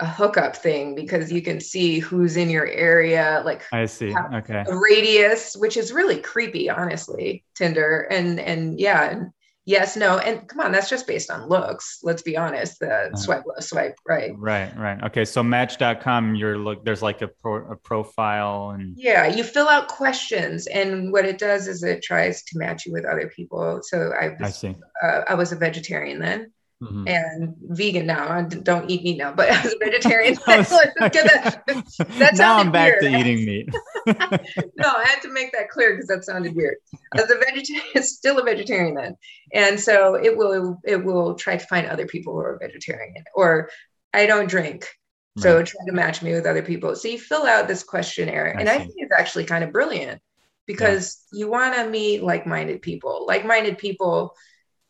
a hookup thing because you can see who's in your area like
i see okay
radius which is really creepy honestly tinder and and yeah and yes no and come on that's just based on looks let's be honest the uh, swipe left swipe right.
Right right okay so match.com you're look there's like a, pro, a profile and
yeah you fill out questions and what it does is it tries to match you with other people so i was,
I, see.
Uh, I was a vegetarian then Mm-hmm. and vegan now. I don't eat meat now, but as a vegetarian, that,
that now I'm back weird. to eating meat.
no, I had to make that clear because that sounded weird. As a vegetarian, still a vegetarian then, and so it will it will try to find other people who are vegetarian. Or I don't drink, so right. try to match me with other people. So you fill out this questionnaire, I and see. I think it's actually kind of brilliant because yeah. you want to meet like-minded people. Like-minded people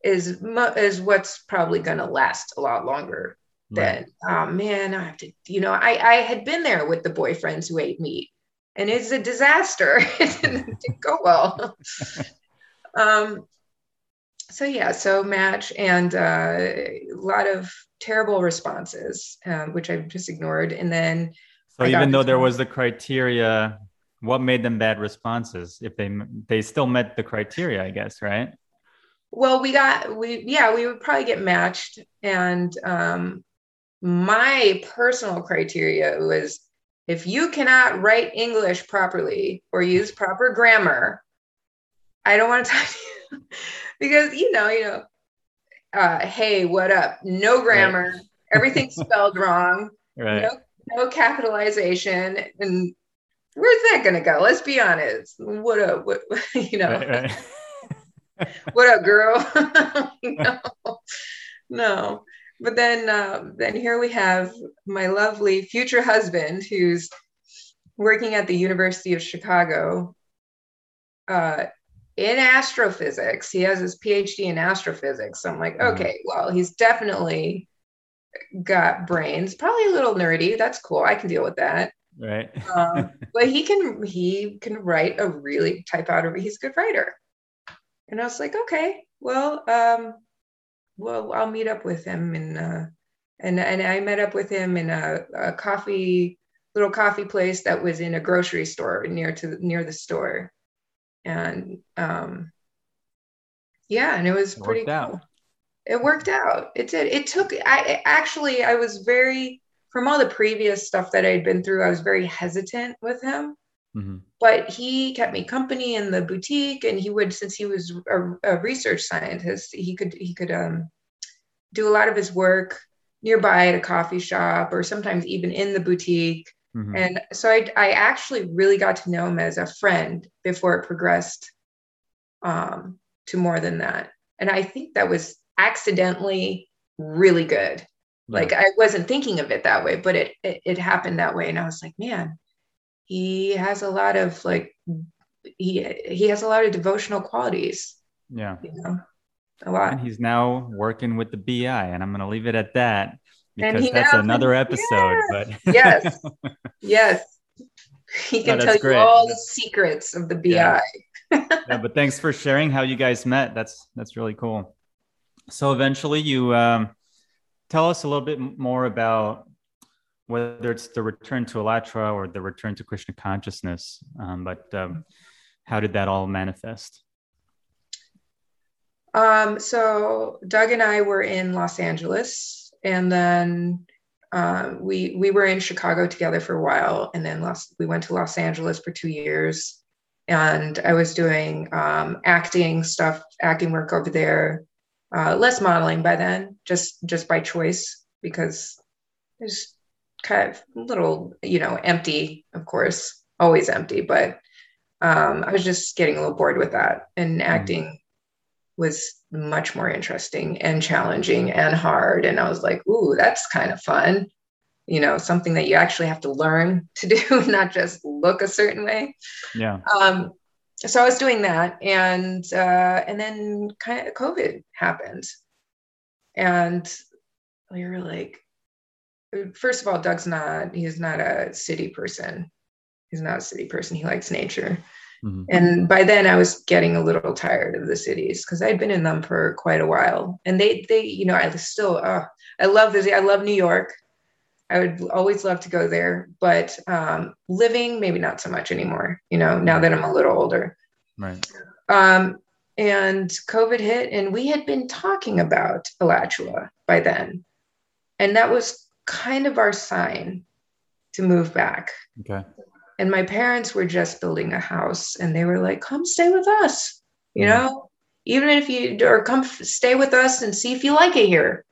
is is what's probably going to last a lot longer right. than oh man i have to you know i i had been there with the boyfriends who ate meat and it's a disaster. It didn't go well. Um so yeah so match and uh, a lot of terrible responses um, which i've just ignored and then
so I even though there was the criteria what made them bad responses? If they they still met the criteria i guess right
well, we got we yeah we would probably get matched, and um, my personal criteria was if you cannot write English properly or use proper grammar, I don't want to talk to you because you know you know. Uh, hey, what up? No grammar. Right. Everything's spelled wrong.
Right.
No, no capitalization. And where's that going to go? Let's be honest. What up? What, you know. Right what up, girl? no, no. But then, uh, then here we have my lovely future husband, who's working at the University of Chicago uh, in astrophysics. He has his PhD in astrophysics. So I'm like, mm-hmm. okay, well, he's definitely got brains. Probably a little nerdy. That's cool. I can deal with that.
Right.
um, but he can he can write a really type out a he's a good writer. And I was like, okay, well, um, well, I'll meet up with him and uh, and and I met up with him in a, a, coffee little coffee place that was in a grocery store near to near the store, and um, yeah, and it was it pretty cool. Out. It worked out. It did. It took. I actually I was very from all the previous stuff that I'd been through. I was very hesitant with him Mm-hmm. But he kept me company in the boutique, and he would, since he was a, a research scientist, he could he could um, do a lot of his work nearby at a coffee shop, or sometimes even in the boutique. Mm-hmm. And so I, I actually really got to know him as a friend before it progressed um, to more than that. And I think that was accidentally really good. Yeah. Like I wasn't thinking of it that way, but it, it it happened that way, and I was like, man, he has a lot of like he he has a lot of devotional qualities.
Yeah.
You know, a lot.
And he's now working with the BI, and I'm going to leave it at that because that's another episode. But
yes, yes, he can no, tell great. you all the secrets of the BI.
Yeah. yeah, but thanks for sharing how you guys met. That's that's really cool. So eventually, you um, tell us a little bit more about whether it's the return to Alachua or the return to Krishna consciousness. Um, but um, how did that all manifest?
Um, so Doug and I were in Los Angeles, and then uh, we we were in Chicago together for a while, and then Los, we went to Los Angeles for two years. And I was doing um, acting stuff, acting work over there. Uh, less modeling by then, just just by choice because there's kind of a little, you know, empty, of course, always empty, but um, I was just getting a little bored with that. And mm-hmm. acting was much more interesting and challenging and hard. And I was like, ooh, that's kind of fun. You know, something that you actually have to learn to do, not just look a certain way.
Yeah.
Um, so I was doing that, and uh, and then kind of COVID happened, and we were like, first of all, Doug's not, he's not a city person. he's not a city person. He likes nature. Mm-hmm. And by then I was getting a little tired of the cities because I'd been in them for quite a while. And they, they, you know, I still, uh, I love this. I love New York. I would always love to go there, but um, living maybe not so much anymore. You know, now that I'm a little older.
Right.
Um, and COVID hit, and we had been talking about Alachua by then, and that was kind of our sign to move back.
Okay.
And my parents were just building a house, and they were like, "Come stay with us," you mm-hmm. know, even if you or come stay with us and see if you like it here.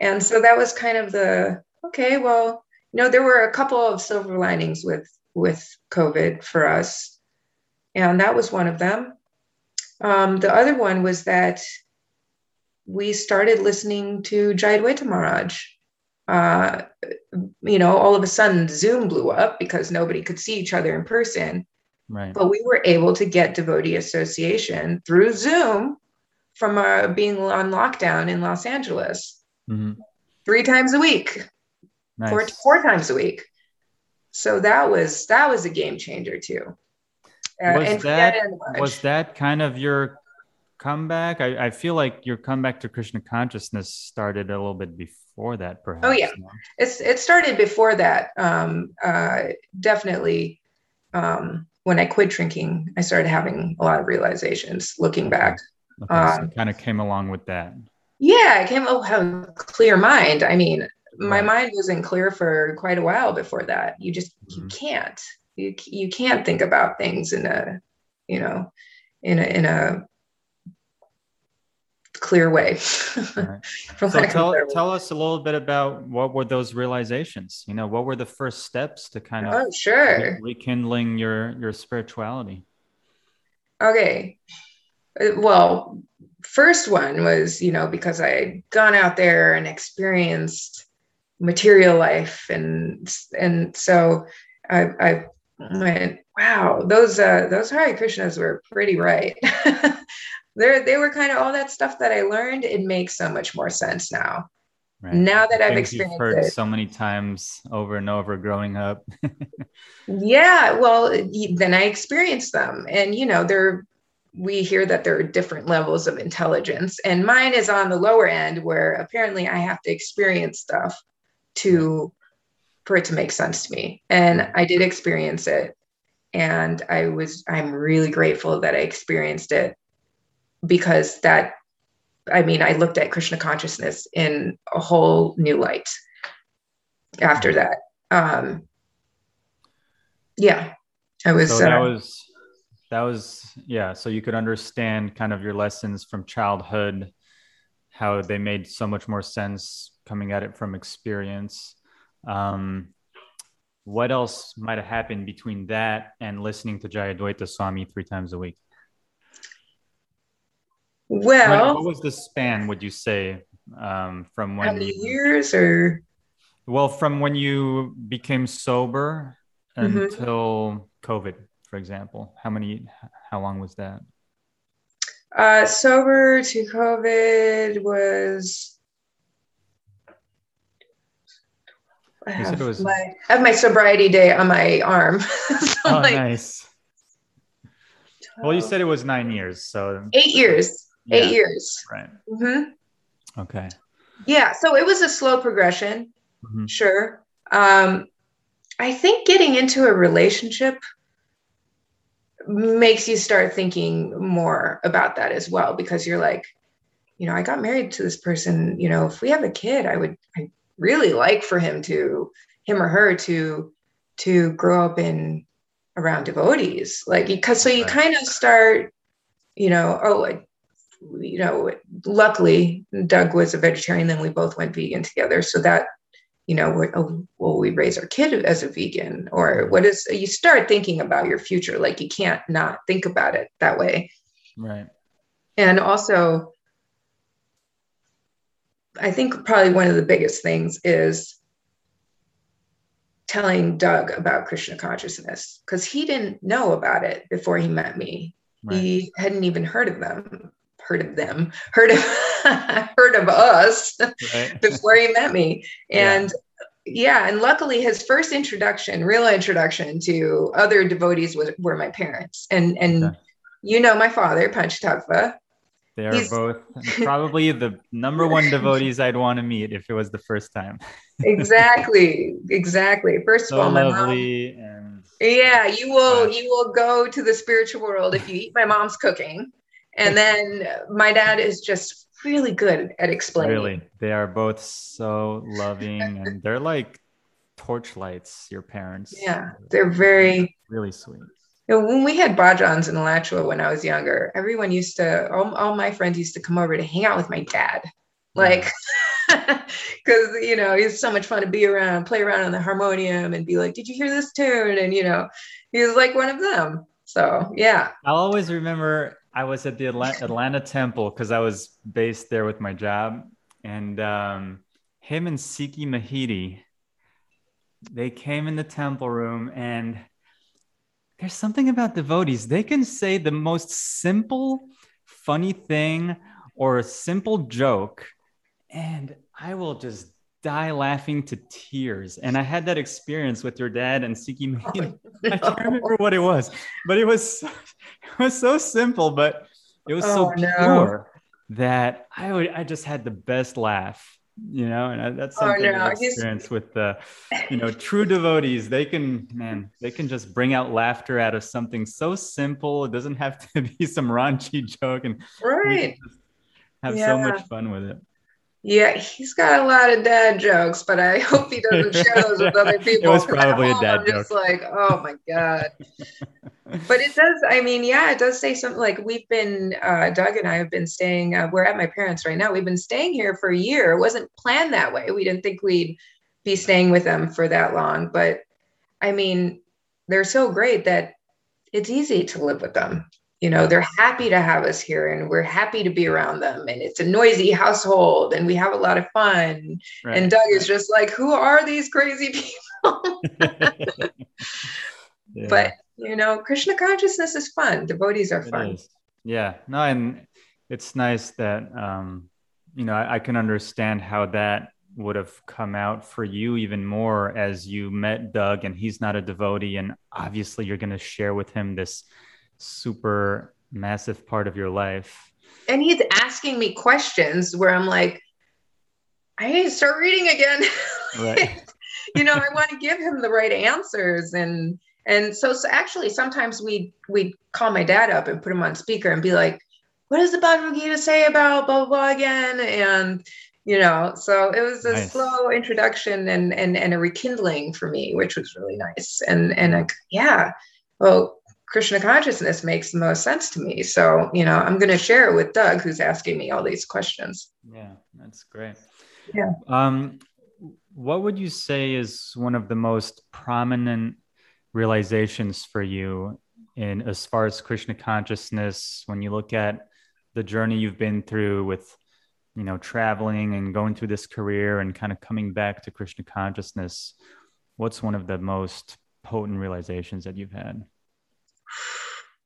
And so that was kind of the okay. Well, you know, there were a couple of silver linings with with COVID for us, and that was one of them. Um, the other one was that we started listening to Jayadvaita Maharaj. Uh, you know, all of a sudden Zoom blew up because nobody could see each other in person.
Right.
But we were able to get devotee association through Zoom from uh, being on lockdown in Los Angeles mm-hmm. three times a week, nice. four, four times a week. So that was that was a game changer too.
Uh, was that was that kind of your comeback? I, I feel like your comeback to Krishna consciousness started a little bit before that, perhaps.
Oh yeah, it's it started before that. Um, uh, definitely, um, when I quit drinking, I started having a lot of realizations. Looking back,
okay, um, so kind of came along with that.
Yeah, I came. Oh, have a clear mind. I mean, my mind wasn't clear for quite a while before that. You just mm-hmm. you can't you you can't think about things in a you know in a in a clear way.
right. so tell, tell us a little bit about what were those realizations you know what were the first steps to kind of
oh sure
rekindling your your spirituality
okay well first one was you know because i had gone out there and experienced material life and and so i i went, wow, those uh, those Hare Krishnas were pretty right. they they were kind of all that stuff that I learned. It makes so much more sense now. Right. Now that I've experienced heard
it so many times over and over growing up.
yeah, well, then I experienced them, and you know, there we hear that there are different levels of intelligence, and mine is on the lower end, where apparently I have to experience stuff to for it to make sense to me. And I did experience it. And I was, I'm really grateful that I experienced it because that, I mean, I looked at Krishna consciousness in a whole new light after that. Um, yeah, I was.
So that uh, was, that was, yeah. So you could understand kind of your lessons from childhood, how they made so much more sense coming at it from experience um, what else might have happened between that and listening to Jayadvaita Swami three times a week?
Well,
what was the span? Would you say um, from when?
How many you, years or?
Well, from when you became sober mm-hmm. until COVID, for example, how many? How long was that?
Uh, sober to COVID was I have, was... my, I have my sobriety day on my arm.
so oh, like, nice. Well, you said it was nine years, so
eight years. Yeah. Eight years.
Right.
Mm-hmm.
Okay.
Yeah. So it was a slow progression. Mm-hmm. Sure. Um, I think getting into a relationship makes you start thinking more about that as well because you're like, you know, I got married to this person. You know, if we have a kid, I would, I really like for him to him or her to to grow up in around devotees like because so you right. kind of start you know oh you know luckily doug was a vegetarian then we both went vegan together. So that you know oh, will we raise our kid as a vegan or mm-hmm. what is you start thinking about your future like you can't not think about it that way.
Right.
And also I think probably one of the biggest things is telling Doug about Krishna consciousness because he didn't know about it before he met me. Right. He hadn't even heard of them, heard of them, heard of heard of us right. before he met me. And yeah, and luckily his first introduction, real introduction to other devotees was were my parents. And and yeah. you know my father, Panchatattva.
They are He's... both probably the number one devotees I'd want to meet if it was the first time.
exactly. Exactly. First
so
of all,
my lovely mom, and
yeah, you will you will go to the spiritual world if you eat my mom's cooking. And then my dad is just really good at explaining.
Really, they are both so loving, and they're like torchlights. Your parents.
Yeah, they're very
really sweet.
You know, when we had Bhajans in Alachua when I was younger, everyone used to, all, all my friends used to come over to hang out with my dad. Like, because, you know, he's so much fun to be around, play around on the harmonium and be like, did you hear this tune? And, you know, he was like one of them. So, yeah.
I'll always remember I was at the Atlanta, Atlanta Temple because I was based there with my job, and um, him and Siki Mahidi, they came in the temple room, and there's something about devotees. They can say the most simple, funny thing or a simple joke, and I will just die laughing to tears. And I had that experience with your dad and Siki. Oh, no. I can't remember what it was, but it was it was so simple, but it was oh, so pure no. that I would I just had the best laugh. You know, and uh, that's oh, something oh, no. I experience with the, you know, true devotees. They can, man, they can just bring out laughter out of something so simple. It doesn't have to be some raunchy joke, and
right,
have yeah. so much fun with it.
Yeah, he's got a lot of dad jokes, but I hope he doesn't share those with other people.
it was probably a dad
I'm
joke.
Just like, oh my god. but it does. I mean, yeah, it does say something. Like we've been, uh, Doug and I have been staying. Uh, we're at my parents right now. We've been staying here for a year. It wasn't planned that way. We didn't think we'd be staying with them for that long. But I mean, they're so great that it's easy to live with them you know they're happy to have us here and we're happy to be around them and it's a noisy household and we have a lot of fun. Right. and doug is just like who are these crazy people? Yeah. but you know krishna consciousness is fun. Devotees are fun.
yeah. No and it's nice that um you know I, I can understand how that would have come out for you even more as you met doug and he's not a devotee and obviously you're going to share with him this super massive part of your life.
And he's asking me questions where I'm like, I need to start reading again. Right. you know, I want to give him the right answers. And and so, so actually sometimes we we'd call my dad up and put him on speaker and be like, what does the Bhagavad Gita say about blah blah blah again? And you know, so it was a nice. slow introduction and and and a rekindling for me, which was really nice. And and a, yeah, well, Krishna consciousness makes the most sense to me. So, you know, I'm going to share it with Doug, who's asking me all these questions.
Yeah, that's great.
Yeah.
Um, what would you say is one of the most prominent realizations for you in as far as Krishna consciousness when you look at the journey you've been through with, you know, traveling and going through this career and kind of coming back to Krishna consciousness? What's one of the most potent realizations that you've had?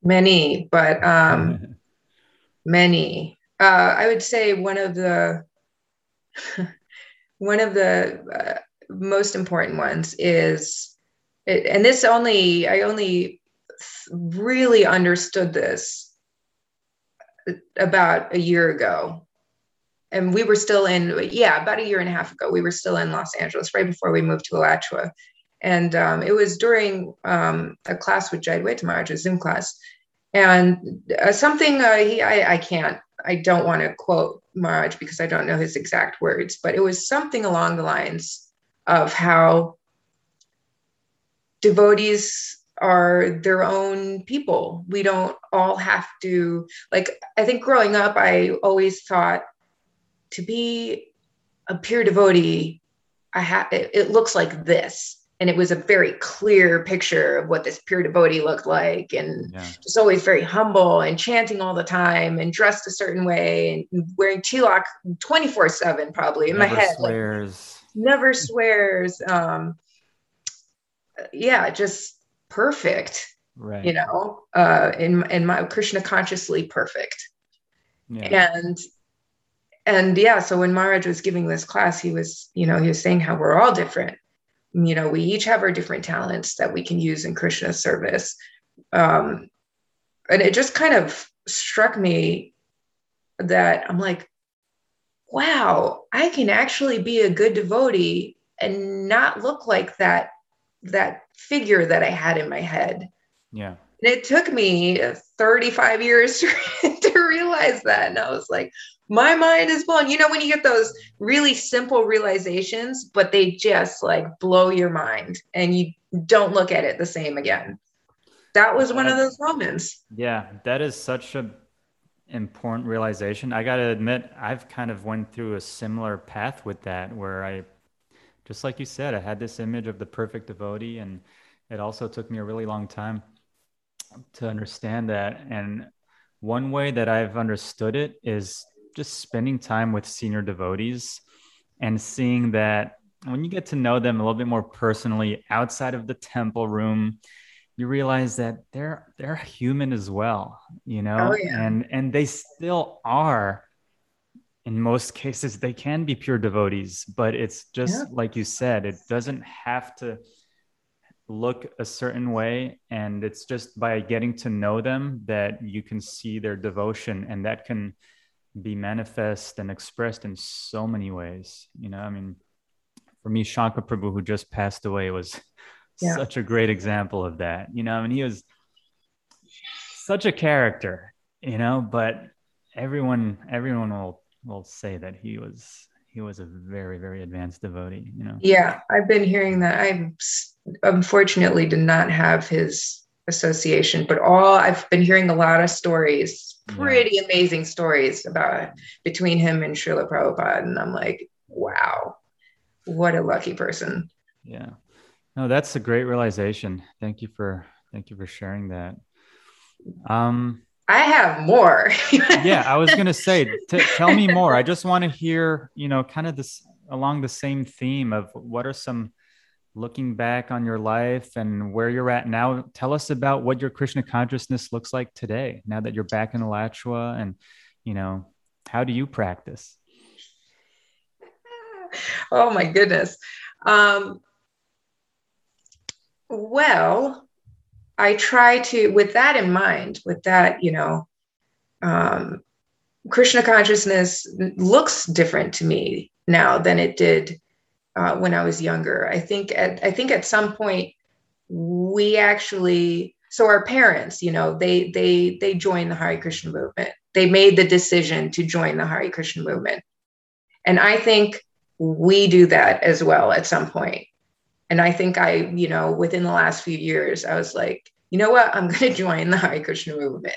Many, but um, many. Uh, I would say one of the one of the uh, most important ones is, it, and this only I only really understood this about a year ago and we were still in yeah about a year and a half ago we were still in los angeles right before we moved to alachua and um, it was during um, a class with Jayadvaita Maharaj, a Zoom class. And uh, something uh, he, I, I can't, I don't want to quote Maharaj because I don't know his exact words, but it was something along the lines of how devotees are their own people. We don't all have to, like, I think growing up, I always thought to be a pure devotee, I have it, it looks like this and it was a very clear picture of what this pure devotee looked like and yeah. just always very humble and chanting all the time and dressed a certain way and wearing tilak 24 7 probably in never my head
swears.
Like, never swears um yeah just perfect
right
you know uh in in my krishna consciously perfect yeah. and and yeah so when maharaj was giving this class he was you know he was saying how we're all different you know we each have our different talents that we can use in krishna service. Um, and it just kind of struck me that i'm like wow i can actually be a good devotee and not look like that that figure that i had in my head.
Yeah.
And it took me 35 years to, to realize that and i was like my mind is blown. You know, when you get those really simple realizations, but they just like blow your mind and you don't look at it the same again. That was one of those moments.
Yeah, that is such a important realization. I got to admit, I've kind of went through a similar path with that where I just like you said, I had this image of the perfect devotee and it also took me a really long time to understand that and one way that I've understood it is just spending time with senior devotees and seeing that when you get to know them a little bit more personally outside of the temple room you realize that they're they're human as well you know oh, yeah. and and they still are in most cases they can be pure devotees but it's just yeah. like you said it doesn't have to look a certain way and it's just by getting to know them that you can see their devotion and that can be manifest and expressed in so many ways. You know, I mean, for me, Shankar Prabhu, who just passed away, was yeah. such a great example of that. You know, I mean, he was such a character, you know, but everyone everyone will will say that he was he was a very very advanced devotee you know
yeah i've been hearing that i unfortunately did not have his association but all i've been hearing a lot of stories pretty yeah. amazing stories about between him and Srila Prabhupada. And I'm like, wow, what a lucky person.
Yeah. No, that's a great realization. Thank you for thank you for sharing that. Um
I have more.
yeah, I was going to say t- tell me more. I just want to hear, you know, kind of this along the same theme of what are some looking back on your life and where you're at now, tell us about what your Krishna consciousness looks like today, now that you're back in Alachua and, you know, how do you practice?
Oh my goodness. Um, well, I try to, with that in mind, with that, you know, um, Krishna consciousness looks different to me now than it did uh, when I was younger. I think at I think at some point we actually so our parents, you know, they they they joined the Hare Krishna movement. They made the decision to join the Hare Krishna movement, and I think we do that as well at some point. And I think I, you know, within the last few years, I was like, you know what, I'm going to join the Hare Krishna movement.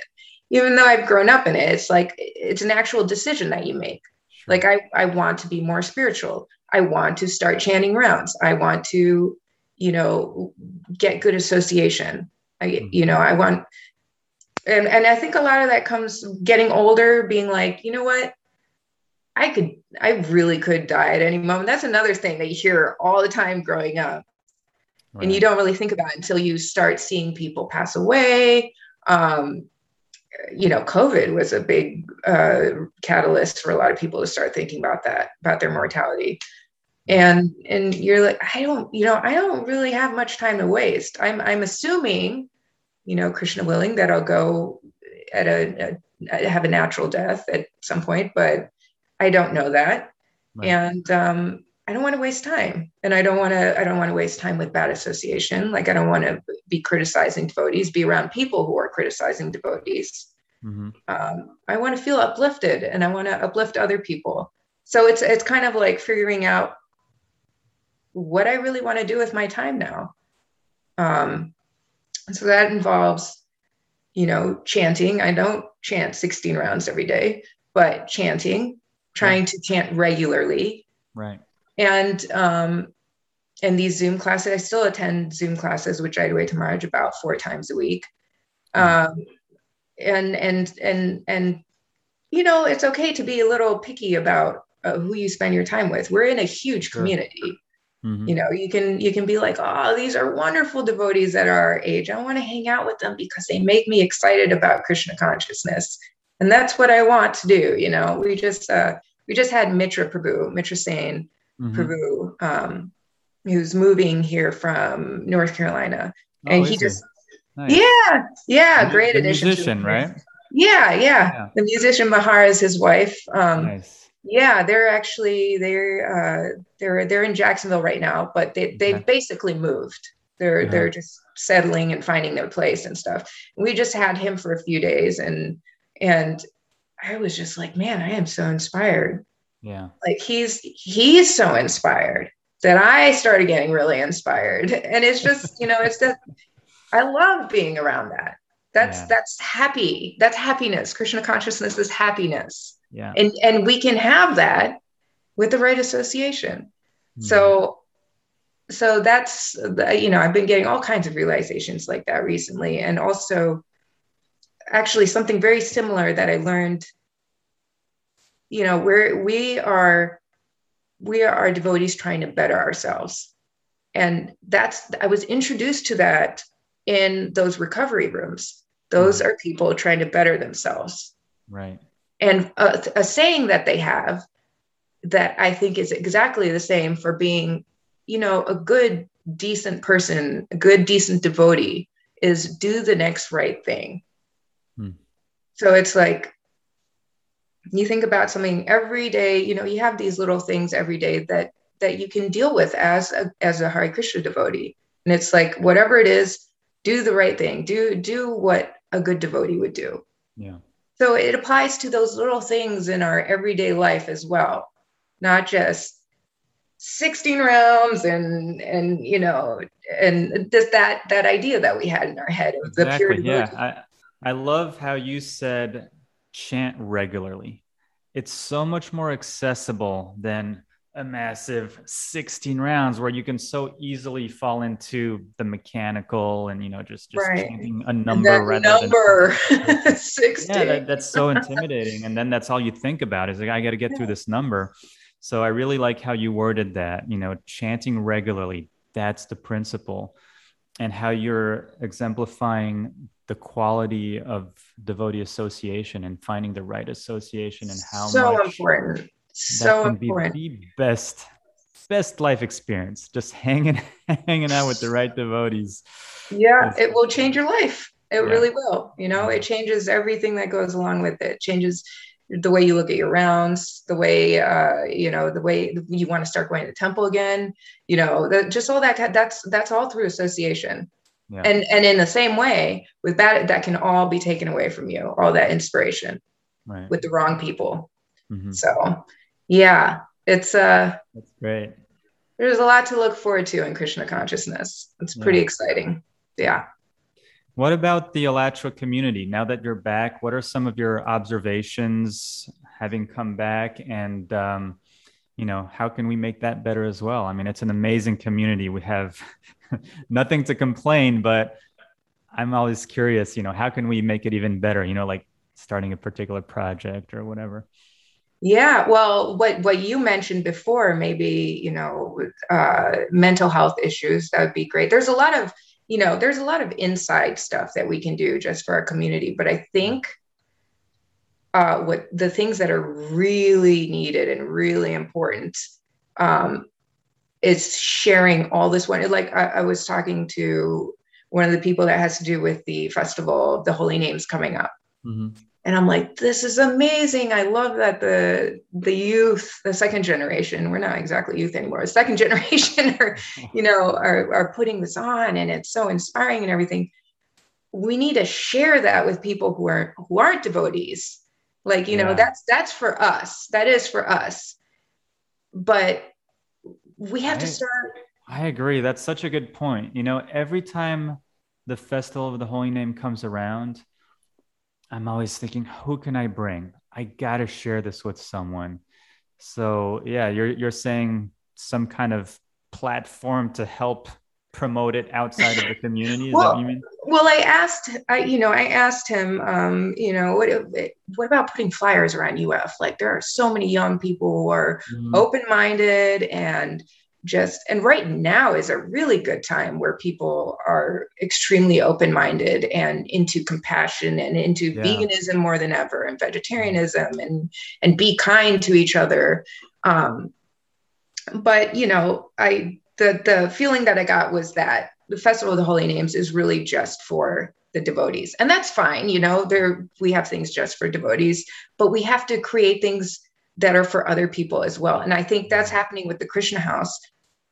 Even though I've grown up in it, it's like it's an actual decision that you make. Like I, I want to be more spiritual. I want to start chanting rounds. I want to, you know, get good association. I, mm-hmm. you know, I want, and, and I think a lot of that comes getting older, being like, you know what, I could, I really could die at any moment. That's another thing that you hear all the time growing up. Right. And you don't really think about until you start seeing people pass away. Um, you know, COVID was a big uh, catalyst for a lot of people to start thinking about that, about their mortality. And and you're like, I don't, you know, I don't really have much time to waste. I'm I'm assuming, you know, Krishna willing, that I'll go at a, a have a natural death at some point, but I don't know that. Right. And um, I don't want to waste time, and I don't want to. I don't want to waste time with bad association. Like I don't want to be criticizing devotees, be around people who are criticizing devotees. Mm-hmm. Um, I want to feel uplifted, and I want to uplift other people. So it's it's kind of like figuring out what I really want to do with my time now. Um, so that involves, you know, chanting. I don't chant 16 rounds every day, but chanting, trying right. to chant regularly.
Right
and um, and these Zoom classes, I still attend Zoom classes, which I do to Maharaj about four times a week. Mm-hmm. Um, and and and and you know, it's okay to be a little picky about uh, who you spend your time with. We're in a huge sure. community. Mm-hmm. You know, you can you can be like, oh, these are wonderful devotees at our age. I want to hang out with them because they make me excited about Krishna consciousness, and that's what I want to do. You know, we just uh, we just had Mitra Prabhu, Mitra Sane, mm-hmm. Prabhu, um, who's moving here from North Carolina, oh, and he just nice. yeah yeah great addition.
Musician, right?
Yeah, yeah, yeah, The musician Bahar is his wife. Um, nice. Yeah, they're actually they're uh, they're they're in Jacksonville right now, but they they've okay. basically moved. They're uh-huh. they're just settling and finding their place and stuff. we just had him for a few days, and and I was just like, man, I am so inspired.
Yeah,
like he's he's so inspired that I started getting really inspired, and it's just you know it's just I love being around that. That's yeah. that's happy. That's happiness. Krishna consciousness is happiness.
Yeah.
And and we can have that with the right association. Mm. So so that's you know I've been getting all kinds of realizations like that recently, and also actually something very similar that I learned. You know, we're we are we are devotees trying to better ourselves, and that's I was introduced to that in those recovery rooms those mm-hmm. are people trying to better themselves.
Right.
And a, a saying that they have that I think is exactly the same for being, you know, a good, decent person, a good, decent devotee is do the next right thing. So it's like, you think about something every day, you know, you have these little things every day that that you can deal with as a as a Hare Krishna devotee. And it's like whatever it is, do the right thing. Do do what a good devotee would do.
Yeah.
So it applies to those little things in our everyday life as well, not just 16 rounds and and you know and just that that idea that we had in our head of
exactly. the pure. Yeah, I I love how you said chant regularly. It's so much more accessible than a massive 16 rounds where you can so easily fall into the mechanical and you know just just right. changing a number
that
rather
number than 16
yeah that, that's so intimidating and then that's all you think about is like i got to get yeah. through this number so i really like how you worded that you know chanting regularly that's the principle and how you're exemplifying the quality of devotee association and finding the right association and how
so
much
important. so that can important.
be the best best life experience just hanging hanging out with the right devotees.
Yeah it will change your life. It yeah. really will you know? It changes everything that goes along with it. it changes the way you look at your rounds the way uh, you know the way you want to start going to the temple again you know the, just all that that's that's all through association yeah. and and in the same way with that that can all be taken away from you all that inspiration
right.
with the wrong people mm-hmm. so yeah, it's uh
that's great.
There's a lot to look forward to in Krishna consciousness. It's pretty yeah. exciting. Yeah.
What about the Alachua community? Now that you're back, what are some of your observations having come back? And, um, you know, how can we make that better as well? I mean, it's an amazing community. We have nothing to complain, but I'm always curious, you know, how can we make it even better? You know, like starting a particular project or whatever.
Yeah, well, what what you mentioned before, maybe you know, uh, mental health issues. That would be great. There's a lot of you know, there's a lot of inside stuff that we can do just for our community. But I think uh, what the things that are really needed and really important um, is sharing all this one. Like I, I was talking to one of the people that has to do with the festival, the Holy Names coming up. Mm-hmm. And i'm like this is amazing. I love that the the youth the second generation we're not exactly youth anymore the second generation are you know are, are putting this on and it's so inspiring and everything. We need to share that with people who are who aren't devotees. Like you know that's that's for us. That is for us. But we have I, to start
i agree that's such a good point you know every time the festival of the holy name comes around I'm always thinking, who can I bring? I gotta share this with someone. So yeah, you're you're saying some kind of platform to help promote it outside of the community. Is
well,
that what you mean?
Well, I asked, I you know, I asked him, um, you know, what what about putting flyers around UF? Like there are so many young people who are mm-hmm. open minded and just and right now is a really good time where people are extremely open-minded and into compassion and into yeah. veganism more than ever and vegetarianism and and be kind to each other um, but you know i the the feeling that I got was that the Festival of the Holy Names is really just for the devotees, and that's fine. You know, there we have things just for devotees, but we have to create things that are for other people as well. And I think that's happening with the Krishna House,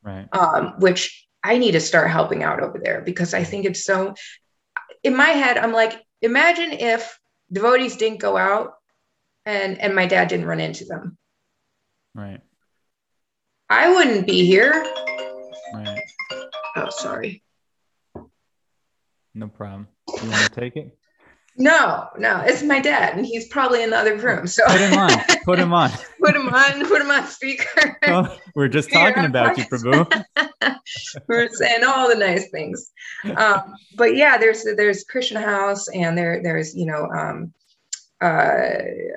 right?
Um, which I need to start helping out over there because I think it's so. In my head, I'm like, imagine if devotees didn't go out and and my dad didn't run into them.
Right.
I wouldn't be here. Oh, sorry.
No problem. You want to take it?
No, no, it's my dad, and he's probably in the other room. So
put him on. Put him on.
put him on. Put him on speaker.
Oh, we're just talking about you, Prabhu.
we're saying all the nice things. Um, but yeah, there's there's Krishna House, and there there's you know um, uh,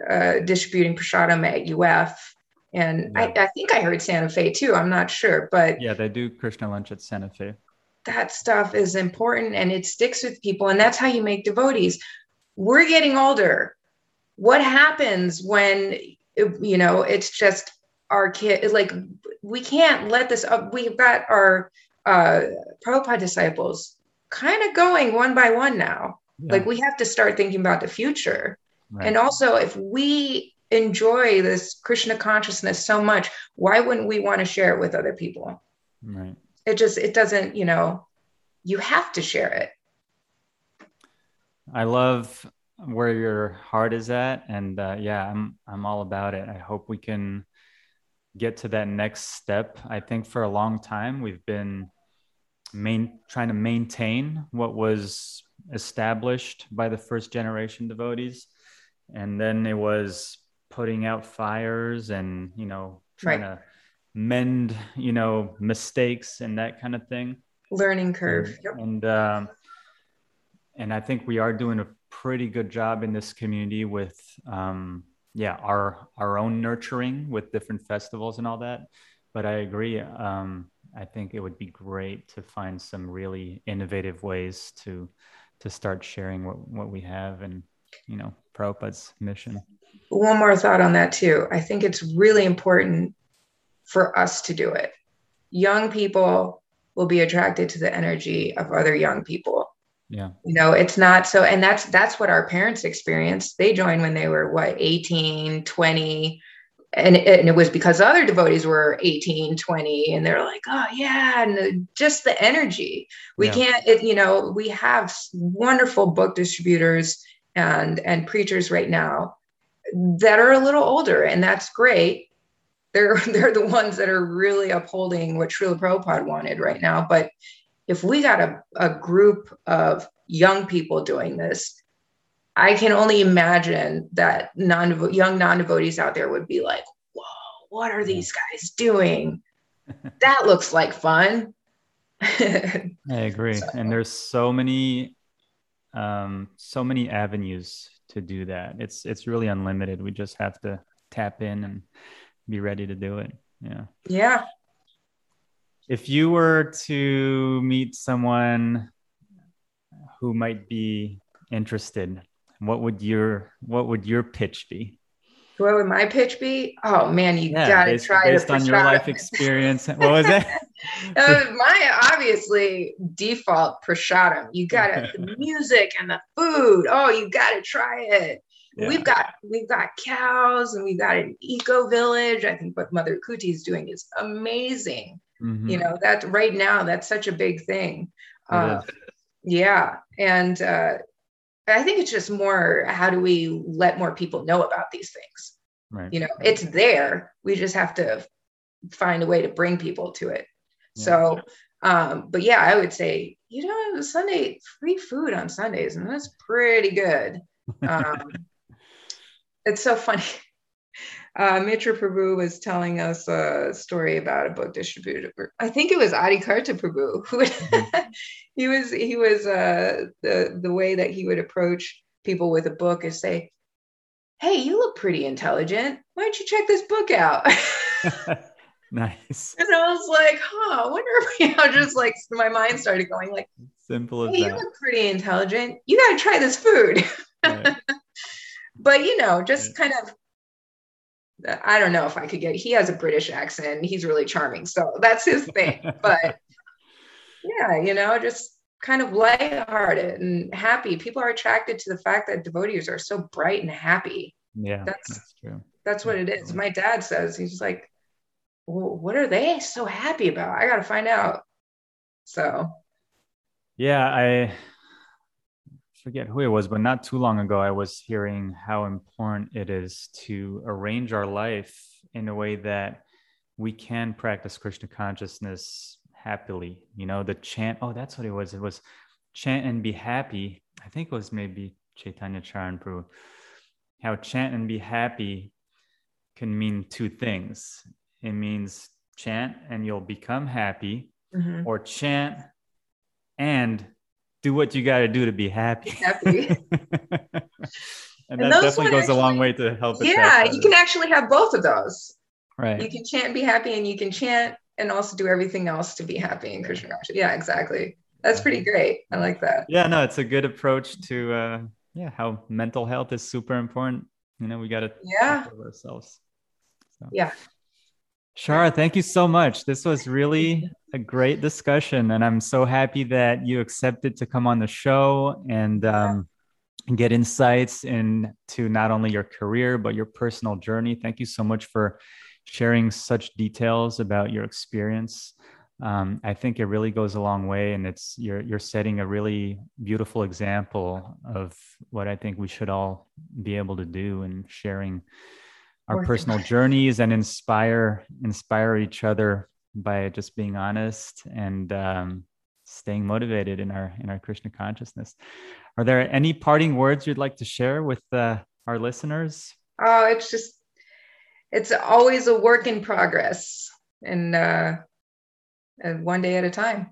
uh, distributing prasadam at UF, and yeah. I, I think I heard Santa Fe too. I'm not sure, but
yeah, they do Krishna lunch at Santa Fe
that stuff is important and it sticks with people and that's how you make devotees we're getting older. What happens when, you know, it's just our kid, like, we can't let this up. We've got our uh, Prabhupada disciples kind of going one by one now. Yeah. Like, we have to start thinking about the future. Right. And also, if we enjoy this Krishna consciousness so much, why wouldn't we want to share it with other people?
Right.
It just, it doesn't, you know, you have to share it.
I love where your heart is at, and uh, yeah, I'm I'm all about it. I hope we can get to that next step. I think for a long time we've been main trying to maintain what was established by the first generation devotees, and then it was putting out fires and you know trying right. to mend you know mistakes and that kind of thing
learning curve
and, yep. and um, and I think we are doing a pretty good job in this community with, um, yeah, our our own nurturing with different festivals and all that. But I agree. Um, I think it would be great to find some really innovative ways to to start sharing what what we have and you know Prabhupada's mission.
One more thought on that too. I think it's really important for us to do it. Young people will be attracted to the energy of other young people
yeah
you know it's not so and that's that's what our parents experienced they joined when they were what 18 20 and it, and it was because other devotees were 18 20 and they're like oh yeah and just the energy we yeah. can't it, you know we have wonderful book distributors and and preachers right now that are a little older and that's great they're they're the ones that are really upholding what Srila Prabhupada wanted right now but if we got a, a group of young people doing this, I can only imagine that non young non devotees out there would be like, "Whoa, what are these guys doing? that looks like fun."
I agree, so. and there's so many, um, so many avenues to do that. It's it's really unlimited. We just have to tap in and be ready to do it. Yeah.
Yeah
if you were to meet someone who might be interested what would your what would your pitch be
what would my pitch be oh man you yeah, gotta
based,
try
based on your life experience what was it
uh, my obviously default prasadam you gotta the music and the food oh you gotta try it yeah. we've got we've got cows and we've got an eco village i think what mother kuti is doing is amazing Mm-hmm. You know, that right now, that's such a big thing. Uh, yeah. And uh, I think it's just more how do we let more people know about these things?
Right.
You know, it's there. We just have to find a way to bring people to it. Yeah. So, um, but yeah, I would say, you know, Sunday free food on Sundays, and that's pretty good. Um, it's so funny uh, Mitra Prabhu was telling us a story about a book distributor. I think it was Adi Karta Prabhu. Who mm-hmm. he was he was uh, the the way that he would approach people with a book is say, "Hey, you look pretty intelligent. Why don't you check this book out?"
nice.
And I was like, "Huh, I wonder if you know." Just like my mind started going like,
"Simple as
hey,
that."
You look pretty intelligent. You got to try this food. Right. but you know, just kind of I don't know if I could get. He has a British accent. He's really charming, so that's his thing. but yeah, you know, just kind of lighthearted and happy. People are attracted to the fact that devotees are so bright and happy.
Yeah,
that's, that's true. That's what it is. My dad says he's like, well, "What are they so happy about? I got to find out." So,
yeah, I forget who it was, but not too long ago, I was hearing how important it is to arrange our life in a way that we can practice Krishna consciousness happily. You know, the chant, oh, that's what it was. It was chant and be happy. I think it was maybe Chaitanya Charan Prabhu. How chant and be happy can mean two things. It means chant and you'll become happy, mm-hmm. or chant and do what you got to do to be happy. Happy. and, and that definitely goes actually, a long way to help.
Yeah, you can actually have both of those.
Right.
You can chant, be happy, and you can chant and also do everything else to be happy in Krishna consciousness. Yeah, exactly. That's pretty great. I like that.
Yeah, no, it's a good approach to uh yeah, how mental health is super important. You know, we got to
yeah
ourselves.
So. Yeah.
Shara, thank you so much. This was really a great discussion, and I'm so happy that you accepted to come on the show and um, get insights into not only your career but your personal journey. Thank you so much for sharing such details about your experience. Um, I think it really goes a long way, and it's you're you're setting a really beautiful example of what I think we should all be able to do in sharing our personal journeys and inspire inspire each other by just being honest and um, staying motivated in our in our Krishna consciousness. Are there any parting words you'd like to share with uh, our listeners?
Oh, it's just it's always a work in progress, and uh, and one day at a time.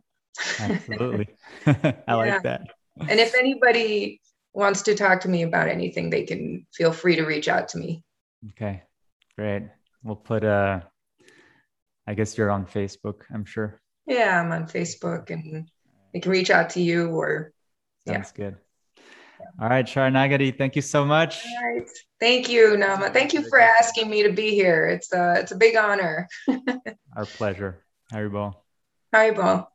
Absolutely, I yeah. like that.
And if anybody wants to talk to me about anything, they can feel free to reach out to me.
Okay, great. We'll put uh I guess you're on Facebook, I'm sure.
Yeah, I'm on Facebook and they can reach out to you or
Sounds yeah. good. All right, Sharanagati, thank you so much.
All right. Thank you, Nama. Thank you for asking me to be here. It's a, it's a big honor.
Our pleasure. Haribol.
Haribol.